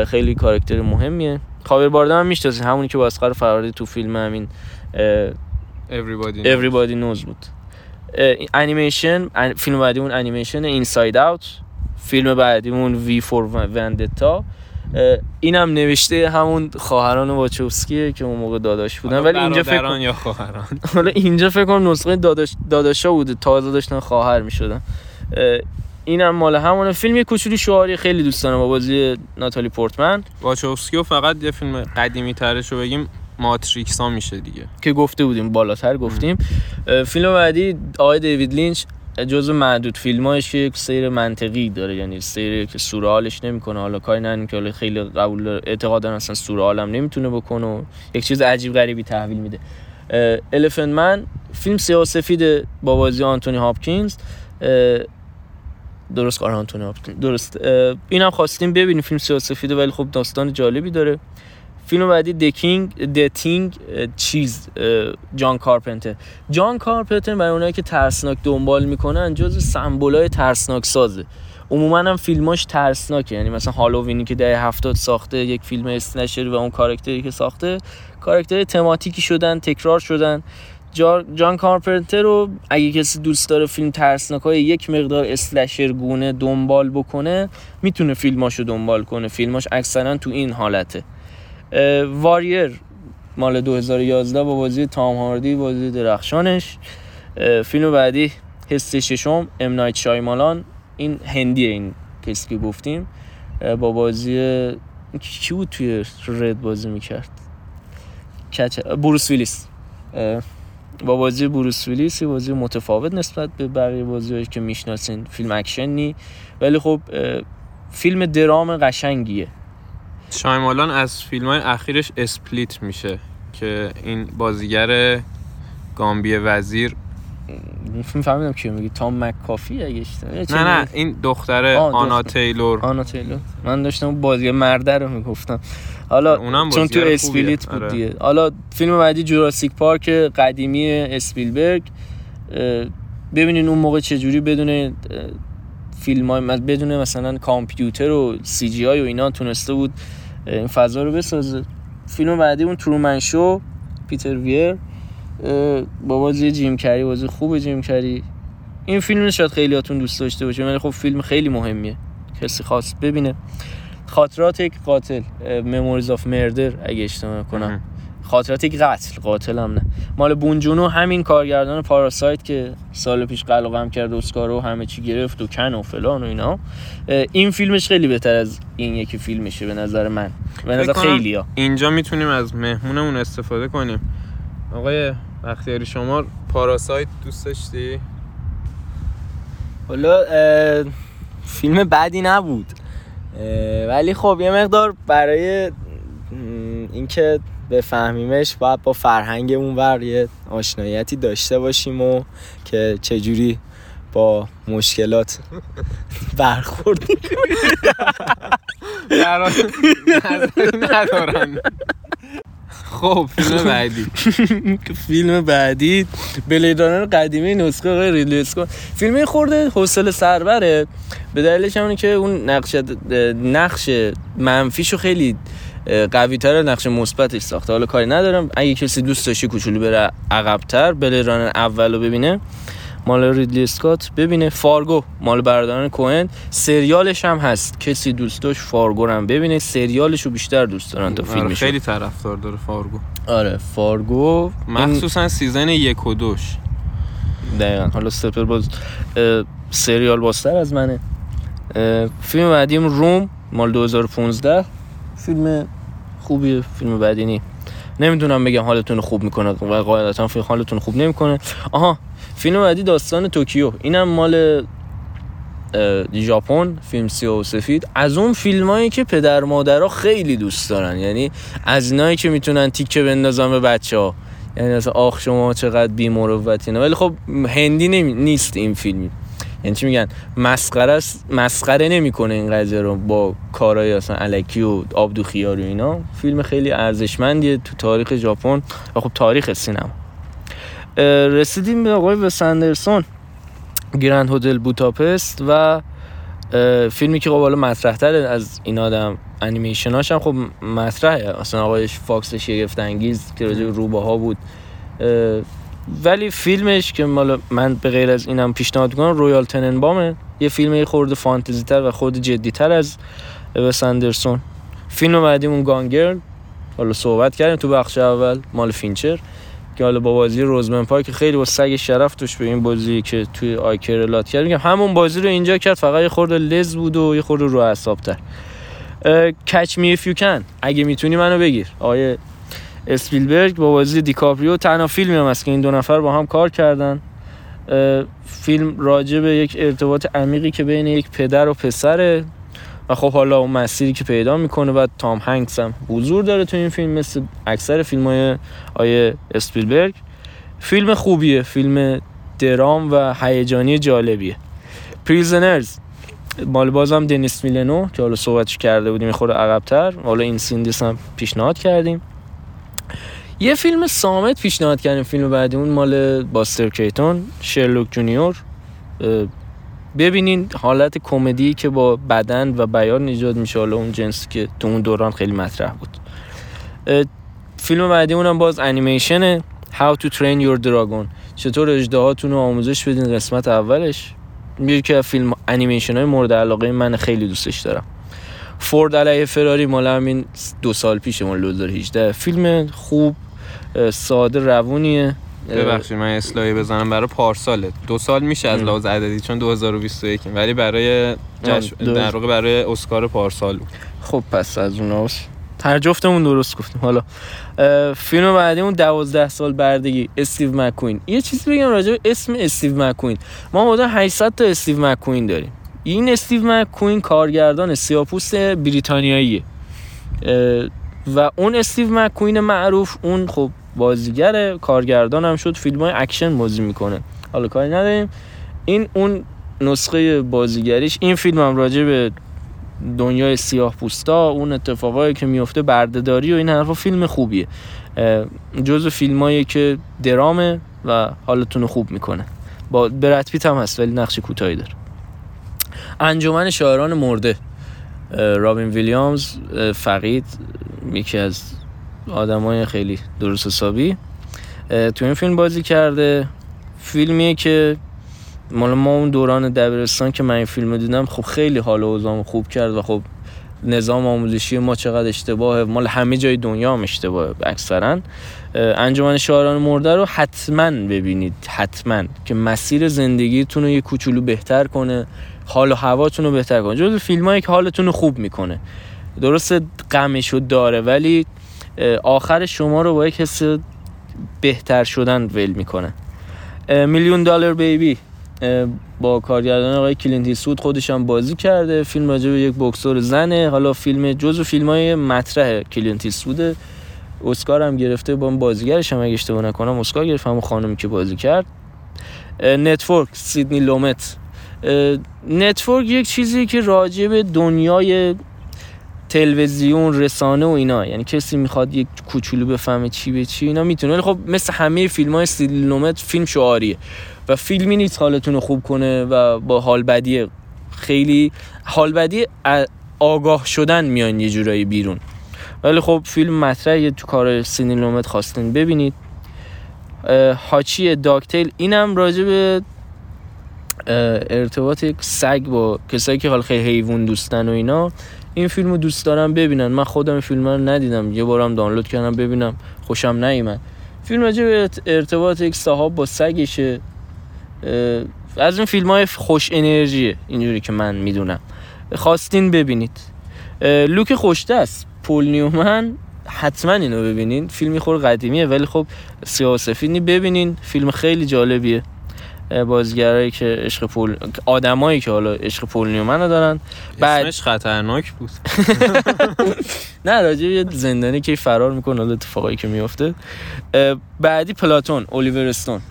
خیلی کاراکتر مهمیه. خاور باردم هم می‌شناسید همونی که با اسقر فراری تو فیلم همین Everybody, Everybody knows بود. انیمیشن فیلم بعدیمون انیمیشن اینساید اوت فیلم بعدیمون وی فور وندتا اینم نوشته همون خواهران واچوفسکیه که اون موقع داداش بودن. ولی اینجا فکر کنم یا خواهران؟ حالا اینجا فکر کنم نسخه داداش داداشا بوده. تازه داشتن خواهر می‌شدن. اینم مال همون فیلم یه کوچولو شعاری خیلی دوست دارم با بازی ناتالی پورتمن. واچوفسکی و فقط یه فیلم قدیمی ترش رو بگیم ماتریکس ها میشه دیگه. که گفته بودیم بالاتر گفتیم. فیلم بعدی آقای دیوید لینچ جزو معدود فیلماش که یک سیر منطقی داره. یعنی سیر که سورئالش نمی‌کنه. حالا کاری نداریم که خیلی قبول اعتقاد دارن اصلا سورئال هم نمی‌تونه بکنه و یک چیز عجیب غریبی تحویل میده. الفن من فیلم سیاه سفید با بازی آنتونی هاپکینز. درست کار آنتونی هاپکینز. درست. اینم خواستیم ببینیم فیلم سیاه سفیده ولی خب داستان جالبی داره. فیلم بعدی دکینگ دتینگ چیز جان کارپنتر. جان کارپنتر برای اونایی که ترسناک دنبال می‌کنن جز سمبولای ترسناک سازه. عموما هم فیلماش ترسناکه. یعنی مثلا هالووینی که ده هفتاد ساخته یک فیلم اسنشر و اون کاراکتری که ساخته کاراکتر تماتیکی شدن تکرار شدن. جان کارپنتر رو اگه کسی دوست داره فیلم ترسناک های یک مقدار اسلشر گونه دنبال بکنه می‌تونه فیلماشو دنبال کنه. فیلماش اکثرا تو این حالته. واریر مال 2011 با بازی تام هاردی بازی درخشانش. فیلم بعدی حس ششم ام نایت شایمالان. این هندیه این کسی که گفتیم با بازی کی بود توی Red بازی می‌کرد؟ بروس ویلیس. با بازی بروس ویلیس بازی متفاوت نسبت به بقیه بازی که می‌شناسین. فیلم اکشنی ولی خب فیلم درام قشنگیه. شایمالان از فیلم های اخیرش Split میشه که این بازیگر گامبی وزیر فیلم فهمیدم کیو میگی. تام مکافی اگه نه نه این دختره آنا تیلور. آنا تیلور. من داشتم بازی مرده رو می‌گفتم. حالا چون تو Split بود آره. دیگه. حالا فیلم بعدی Jurassic Park قدیمی اسپیلبرگ. ببینین اون موقع چجوری بدون فیلم های بدون مثلا کامپیوتر و CGI و اینا تونسته بود این فضا رو بسازه. فیلم بعدی اون Truman Show پیتر ویر. با بازی جیم کری بازی خوب جیم کری. این فیلم شاید خیلیاتون دوست داشته باشه ولی خب فیلم خیلی مهمیه. کسی خواست ببینه. خاطرات یک قاتل مموریز آف مردر اگه اشتباه کنم خاطرات یک قتل قاتل هم نه. مال بونجونو همین کارگردان پاراسایت که سال پیش قلقم کرد اسکار و همه چی گرفت و کن و فلان و اینا. این فیلمش خیلی بهتر از این یکی فیلمشه به نظر من. به نظر خیلی ها. اینجا می‌تونیم از مهمونمون استفاده کنیم. آقای بختیاری شما پاراسایت دوست داشتی؟ حالا فیلم بعدی نبود. ولی خب یه مقدار برای اینکه بفهمیمش باید با فرهنگ اون ور یه آشناییتی داشته باشیم و که چجوری با مشکلات برخورد ندارن خب فیلم بعدی. فیلم بعدی. Blade Runner قدیمی نسخه آقای ریدلی اسکوت فیلم خورده حوصله سربره. به دلیلش همونه که اون نقش نقش منفیشو خیلی قوی تر نقش مثبتش ساخته. حالا کاری ندارم. اگه کسی دوست داشته کوچولو بره عقبتر Blade Runner اولو ببینه. مال ریدلی اسکات. ببینه فارگو مال برادران کوهن سریالش هم هست. کسی دوست داشت فارگو هم ببینه. سریالش رو بیشتر دوست دارن تا آره، فیلمش خیلی طرفدار داره فارگو. آره فارگو. مخصوصا season یک و دوش. دقیقا. حالا سپر باز سریال باستر از منه. فیلم بعدیم Room مال 2015 فیلم خوبیه فیلم بعدی نی. نمی‌دونم بگم حالتون خوب می‌کنه و قاعدتا فیلم حالتون خوب نمی‌کنه. آها فیلم بعدی داستان توکیو. اینم مال ژاپن فیلم سیاه و سفید. از اون فیلمایی که پدر مادرها خیلی دوست دارن. یعنی از اینایی که می‌تونن تیکه بندازن به بچه ها یعنی مثلا آخ شما چقدر بی ولی خب هندی نیست این فیلمی. یعنی چی میگن؟ مسخره مسخره نمی‌کنه این قضیه رو با کارهای اصلا الکی و آبدو و اینا. فیلم خیلی ارزشمندیه تو تاریخ ژاپن. و خب تاریخ سینما. رسیدیم به آقای وسندرسون. گرند هتل بوتاپست و فیلمی که خب حالا مطرح تره از این آدم انیمیشناش هم خب مطرحه. اصلا آقای فاکس شگفت انگیز که راجع روبه ها بود. ولی فیلمش که مال من به غیر از اینم پیشنهاد کنم Royal Tenenbaum ه. یه فیلم یه خورده فانتزی تر و خود جدی تر از وس اندرسون فیلم بعدیمون Gone Girl. حالا صحبت کردیم تو بخش اول مال فینچر. که حالا با بازی رزموند پایک خیلی با سگ شرف توش به این بازی که توی I Care a Lot کرد. میگم همون بازی رو اینجا کرد فقط یه خورده لز بود و یه خورده رو اعصاب تر کچ می اف کن اگه می‌تونی منو بگیر. آقای اسپیلبرگ با بازی دیکاپریو تنها فیلمی هم است که این دو نفر با هم کار کردن. فیلم راجع به یک ارتباط عمیقی که بین یک پدر و پسره. و خب حالا اون مسیری که پیدا می‌کنه و تام هنگس هم حضور داره تو این فیلم مثل اکثر فیلم های آیه اسپیلبرگ. فیلم خوبیه فیلم درام و هیجانی جالبیه. Prisoners مال بازم دنیس ویلنوو که حالا صحبتش کرده بودیم خود عقبتر. حالا Incendies هم پیشنهاد کردیم. یه فیلم سامت پیشنهاد کردیم فیلم بعدی اون مال باستر کیتون Sherlock Jr.. ببینین حالت کمدی که با بدن و بیان ایجاد میشه حالا اون جنسی که تو اون دوران خیلی مطرح بود. فیلم بعدی اونم باز انیمیشنه How to Train Your Dragon. چطور اجدهاتون رو آموزش بدین؟ قسمت اولش. یکی که فیلم انیمیشن های مورد علاقه من خیلی دوستش دارم. فورد علیه فراری مال همین دو سال پیش مال 2018 فیلم خوب ساده روونیه. ببخشید من اصلاحی بزنم برای پارساله. دو سال میشه از لحاظ عددی چون 2021 ولی برای جشن در واقع برای اسکار پارسال بود. خب پس از اوناست هر جفتمون درست گفتیم. حالا فیلم بعدی اون 12 سال بردگی. استیو مکوین. یه چیزی بگم راجع به اسم استیو مکوین. ما حدود 800 تا استیو مکوین داریم. این استیو مکوین کارگردان سیاپوست بریتانیاییه. و اون استیو مکوین معروف اون خب بازیگر کارگردان هم شد فیلم های اکشن بازی می‌کنه. حالا کاری نداریم. این اون نسخه بازیگریش این فیلم هم راجع به دنیای سیاه پوستا اون اتفاقایی که میفته بردهداری و این حرفا فیلم خوبیه. جزو فیلمایی که درامه و حالتون خوب می‌کنه. با برات پیت هم هست ولی نقش کوتاهی داره. انجمن شاعران مرده رابین ویلیامز فقید یکی از آدمای خیلی درست حسابی. تو این فیلم بازی کرده. فیلمیه که مال ما اون دوران دبیرستان که من این فیلم دیدم خب خیلی حال و خوب کرد و خب نظام آموزشی ما چقدر اشتباهه. مال همه جای دنیا هم اشتباهه اکثرا. انجمن شاعران مرده رو حتما ببینید حتما که مسیر زندگیتون رو یه کوچولو بهتر کنه حال و هواتون رو بهتر کنه. جز فیلمایی که حالتون رو خوب می‌کنه. درست غمشو داره ولی آخر شما رو با یک حس بهتر شدن ول می‌کنه. Million Dollar Baby. با کارگردان آقای کلینت ایستوود خودش هم بازی کرده. فیلم راجع به یک بکسور زنه. حالا فیلم جزو فیلم های مطرح کلینت ایستوود اسکار هم گرفته. با بازیگرش هم اگه اشتباه نکنم اسکار گرفت. همون خانمی که بازی کرد. Network سیدنی لومت. Network یک چیزی که راجع به دنیای تلویزیون رسانه و اینا. یعنی کسی می‌خواد یک کوچولو بفهمه چی به چی اینا می‌تونه. ولی خب مثل همه فیلم های سیلومت فیلم شعاریه. و فیلمی نیست حالتون رو خوب کنه و با حال بدی خیلی حال بدی آگاه شدن میان یه جورایی بیرون. ولی خب فیلم مطرحه تو کار سینیلومت خواستین ببینید. هاچی داکتیل اینم راجع به ارتباط یک سگ با کسایی که حال خیلی حیوان دوستن و اینا. این فیلمو دوست دارم ببینن. من خودم فیلم رو ندیدم. یه بارم دانلود کردم ببینم. خوشم نیومد. فیلم راجع ارتباط یک صاحب با سگشه. از این فیلم های خوش انرژیه اینجوری که من می‌دونم. خواستین ببینید. لوک خوشته است. پول نیومن. حتما اینو ببینین. فیلمی خور قدیمیه ولی خب سیاه سفیدی. ببینین. فیلم خیلی جالبیه. بازیگرایی که عشق پول آدمایی که حالا عشق پول نیومن دارن. بعد اسمش خطرناک بود. نه راجع یه زندانی که فرار می‌کنه حالا اتفاقایی که میفته بعدی پلاتون الیور استون.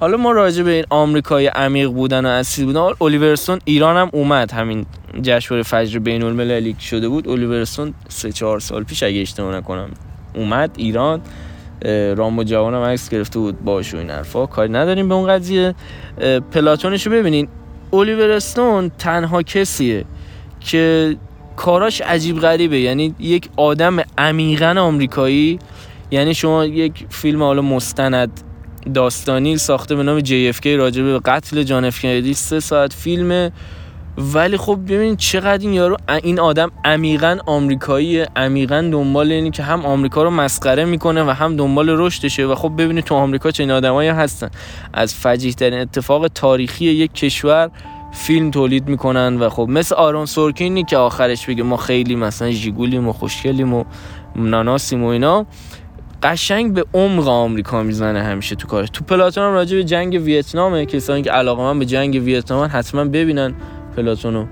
حالا ما راجع به این آمریکای عمیق بودن و اصیل بودن الیورستون ایران هم اومد. همین جشنواره فجر بین المللی شده بود الیورستون سه چهار سال پیش اگه اشتباه نکنم اومد ایران. رامبو جوان هم عکس گرفته بود و این حرفا. کاری نداریم به اون قضیه. پلاتونش رو ببینین. الیورستون تنها کسیه که کاراش عجیب غریبه. یعنی یک آدم عمیقا آمریکایی یعنی شما یک فیلم حالا مستند داستانی ساخته به نام JFK راجع به قتل جان اف سه ساعت فیلمه. ولی خب ببینید چقدر این یارو این آدم عمیقا آمریکایی عمیقا دنبال اینی که هم آمریکا رو مسخره می‌کنه و هم دنبال رشدشه و خب ببینید تو آمریکا چه آدمایی هستن. از فجیح ترین اتفاق تاریخی یک کشور فیلم تولید می‌کنن و خب مثل آرون سورکینی که آخرش بگه ما خیلی مثلا جیگولیم و خوشگلیم و ناناسیم و اینا قشنگ به عمق آمریکا می‌زنه همیشه تو کارش. تو پلاتون هم راجع به جنگ ویتنامه کسانی که علاقه من به جنگ ویتنام حتما ببینن پلاتونو.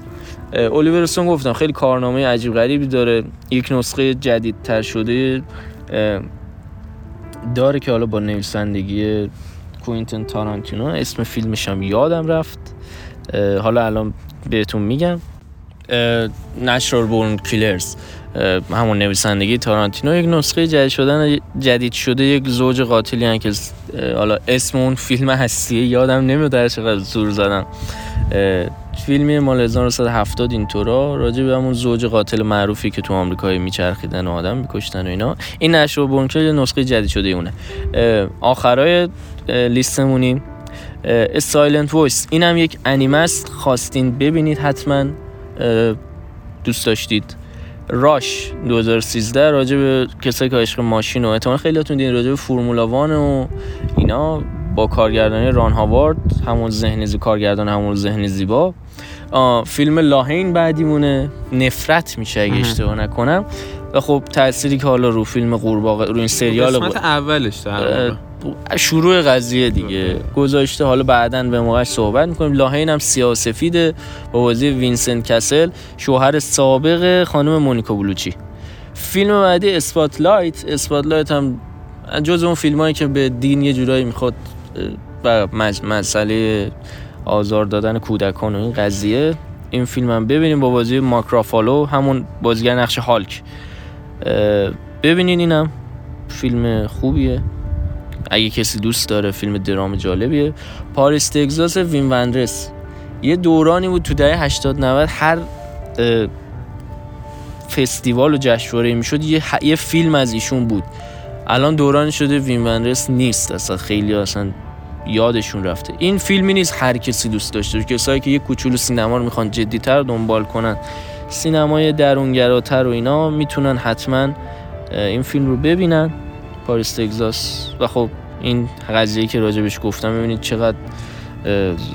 الیور استون گفتم خیلی کارنامه عجیب غریبی داره. یک نسخه جدیدتر شده داره که حالا با نویسندگی کوینتن تارانتینو. اسم فیلمش هم یادم رفت. حالا الان بهتون میگم. نشرال بورن کیلرز. همون نویسندگی تارانتینو. یک نسخه جدید شدن جدید شده یک زوج قاتلی که حالا اسم اون فیلم هستیه. یادم نمیاد در چقدر زور زدم. فیلمی مال 1970 اینطورا راجع به همون زوج قاتل معروفی که تو آمریکا میچرخیدن و آدم میکشتن و اینا. این نشر بونکر نسخه جدید شده اونه آخرای لیستمونیم Silent Voice این هم یک انیمه است. خواستین ببینید حتما. دوست داشتید. Rush 2013 راجع به کسایی که عشق ماشین و احتمال خیلیاتون دیدین راجع به Formula One و اینا با کارگردانی ران هاوارد همون ذهن کارگردان همون ذهن زیبا. فیلم La Haine بعدیمونه. نفرت میشه اگه اشتباه نکنم. و خب تأثیری که حالا رو فیلم قورباغه رو این سریال قسمت اولش در شروع قضیه دیگه. گذاشته حالا بعدا به موقعش صحبت می‌کنیم. La Haine هم سیاسفیده با بازی وینسنت کسل. شوهر سابق خانم مونیکا بلوچی. فیلم بعدی Spotlight Spotlight هم جز اون فیلم هایی که به دین یه جورایی می‌خواد و مسئله آزار دادن کودکان و این قضیه. این فیلم هم ببینیم با بازی ماکرافالو همون بازیگر نقش هالک. ببینین اینم. فیلم خوبیه. اگه کسی دوست داره فیلم درام جالبیه. پاریس تگزاس وین وندرس یه دورانی بود تو دهه 80 90 هر فستیوال و جشنواره می‌شد یه, یه فیلم از ایشون بود. الان دورانی شده وین وندرس نیست اصلا خیلی اصلا یادشون رفته. این فیلمی نیست هر کسی دوست داشته کسایی که یه کوچولو سینما رو می‌خوان جدیتر دنبال کنن سینمای درونگراتر و اینا می‌تونن حتما این فیلم رو ببینن. پاریس تگزاس. و خب این قضیه که راجبش گفتم ببینید چقدر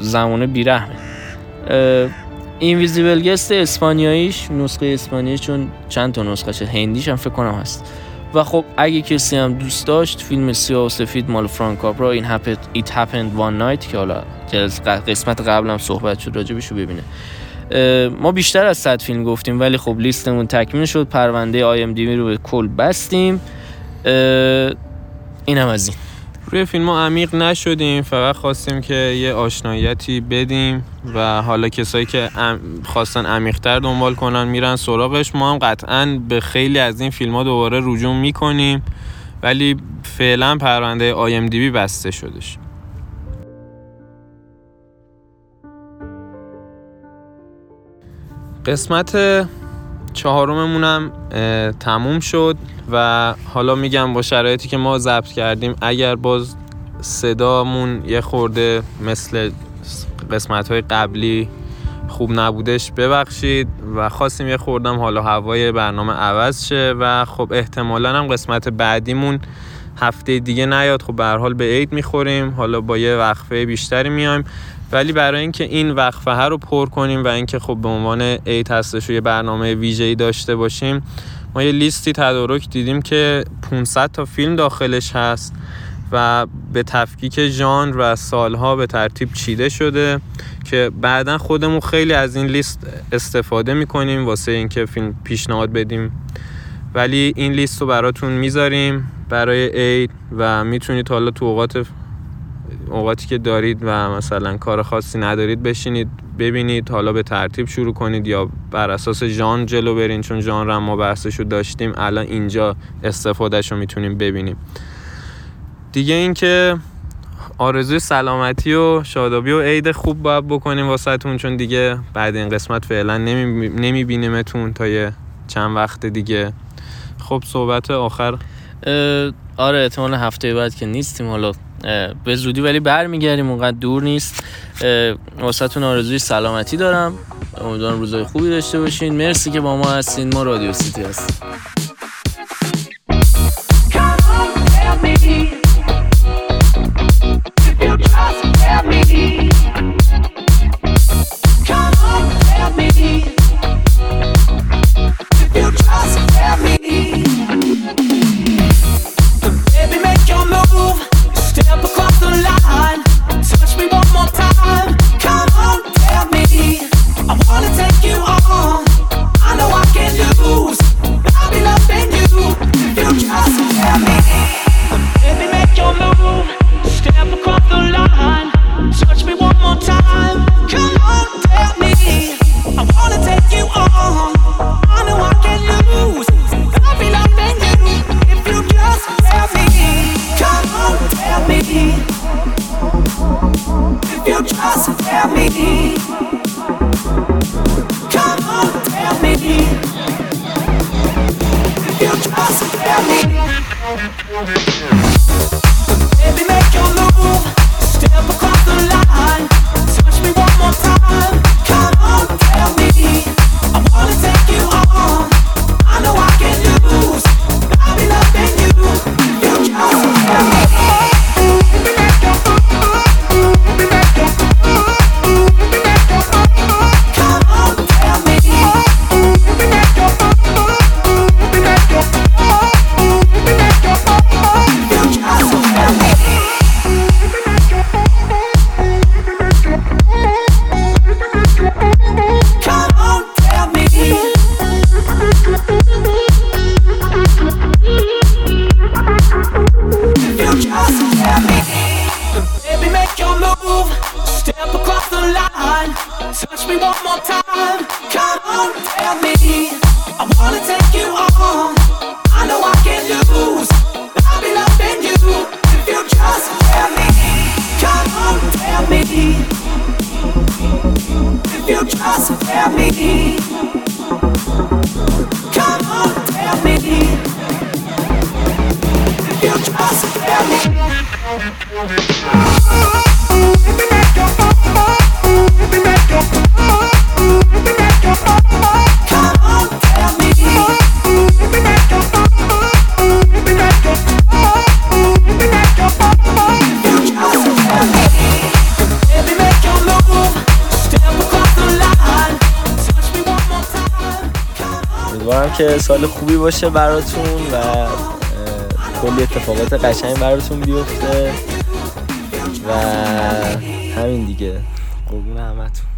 زمانه بیرحمه. اینویزیبل گست اسپانیاییش نسخه اسپانیاییش چون چند تا نسخه هندیش هم فکر کنم هست. و خب اگه کسی هم دوست داشت فیلم سیاه و سفید مال فرانک کاپرا این ایت هپند وان نایت که حالا قسمت قبلم صحبت شد راجبش رو ببینه. ما بیشتر از 100 فیلم گفتیم ولی خب لیستمون تکمیل شد. پرونده آی ام دی رو به کل بستیم. اینم از این. روی فیلم ها عمیق نشدیم فقط خواستیم که یه آشناییتی بدیم و حالا کسایی که خواستن عمیقتر دنبال کنن میرن سراغش. ما هم قطعا به خیلی از این فیلم ها دوباره رجوع می‌کنیم ولی فعلا پرونده آی بی بسته شدش. قسمت چهارممونم تموم شد و حالا میگم با شرایطی که ما ضبط کردیم اگر باز صدامون یه خورده مثل قسمت های قبلی خوب نبودش ببخشید و خواستیم یه خوردم حالا هوای برنامه عوض شه و خب احتمالا هم قسمت بعدیمون هفته دیگه نیاد. خب به حال به عید می‌خوریم. حالا با یه وقفه بیشتری میایم. ولی برای اینکه این وقفه ها رو پر کنیم و اینکه خب به عنوان عید هستش و یه برنامه ویژه‌ای داشته باشیم ما یه لیستی تدارک دیدیم که 500 تا فیلم داخلش هست و به تفکیک ژانر و سالها به ترتیب چیده شده که بعدا خودمون خیلی از این لیست استفاده می‌کنیم واسه اینکه فیلم پیشنهاد بدیم. ولی این لیست رو براتون می‌ذاریم برای عید و می‌تونید حالا تو اوقات اوقاتی که دارید و مثلا کار خاصی ندارید بشینید ببینید حالا به ترتیب شروع کنید یا بر اساس ژان جلو برین چون ژان ما بحثش رو داشتیم الان اینجا استفادهش رو می‌تونیم ببینیم. دیگه اینکه آرزوی سلامتی و شادابی و عید خوب باید بکنیم واسهتون چون دیگه بعد این قسمت فعلا نمیبینیمتون تا یه چند وقت دیگه. خب صحبت آخر. آره احتمال هفته بعد که نیستیم حالا به زودی ولی برمیگردیم اونقدر دور نیست. واسهتون آرزوی سلامتی دارم. امیدوارم روزای خوبی داشته باشین. مرسی که با ما هستین. ما رادیو سیتی هستیم. باشه براتون و کلی اتفاقات قشنگ براتون بیفته. و همین دیگه. قربون همتون.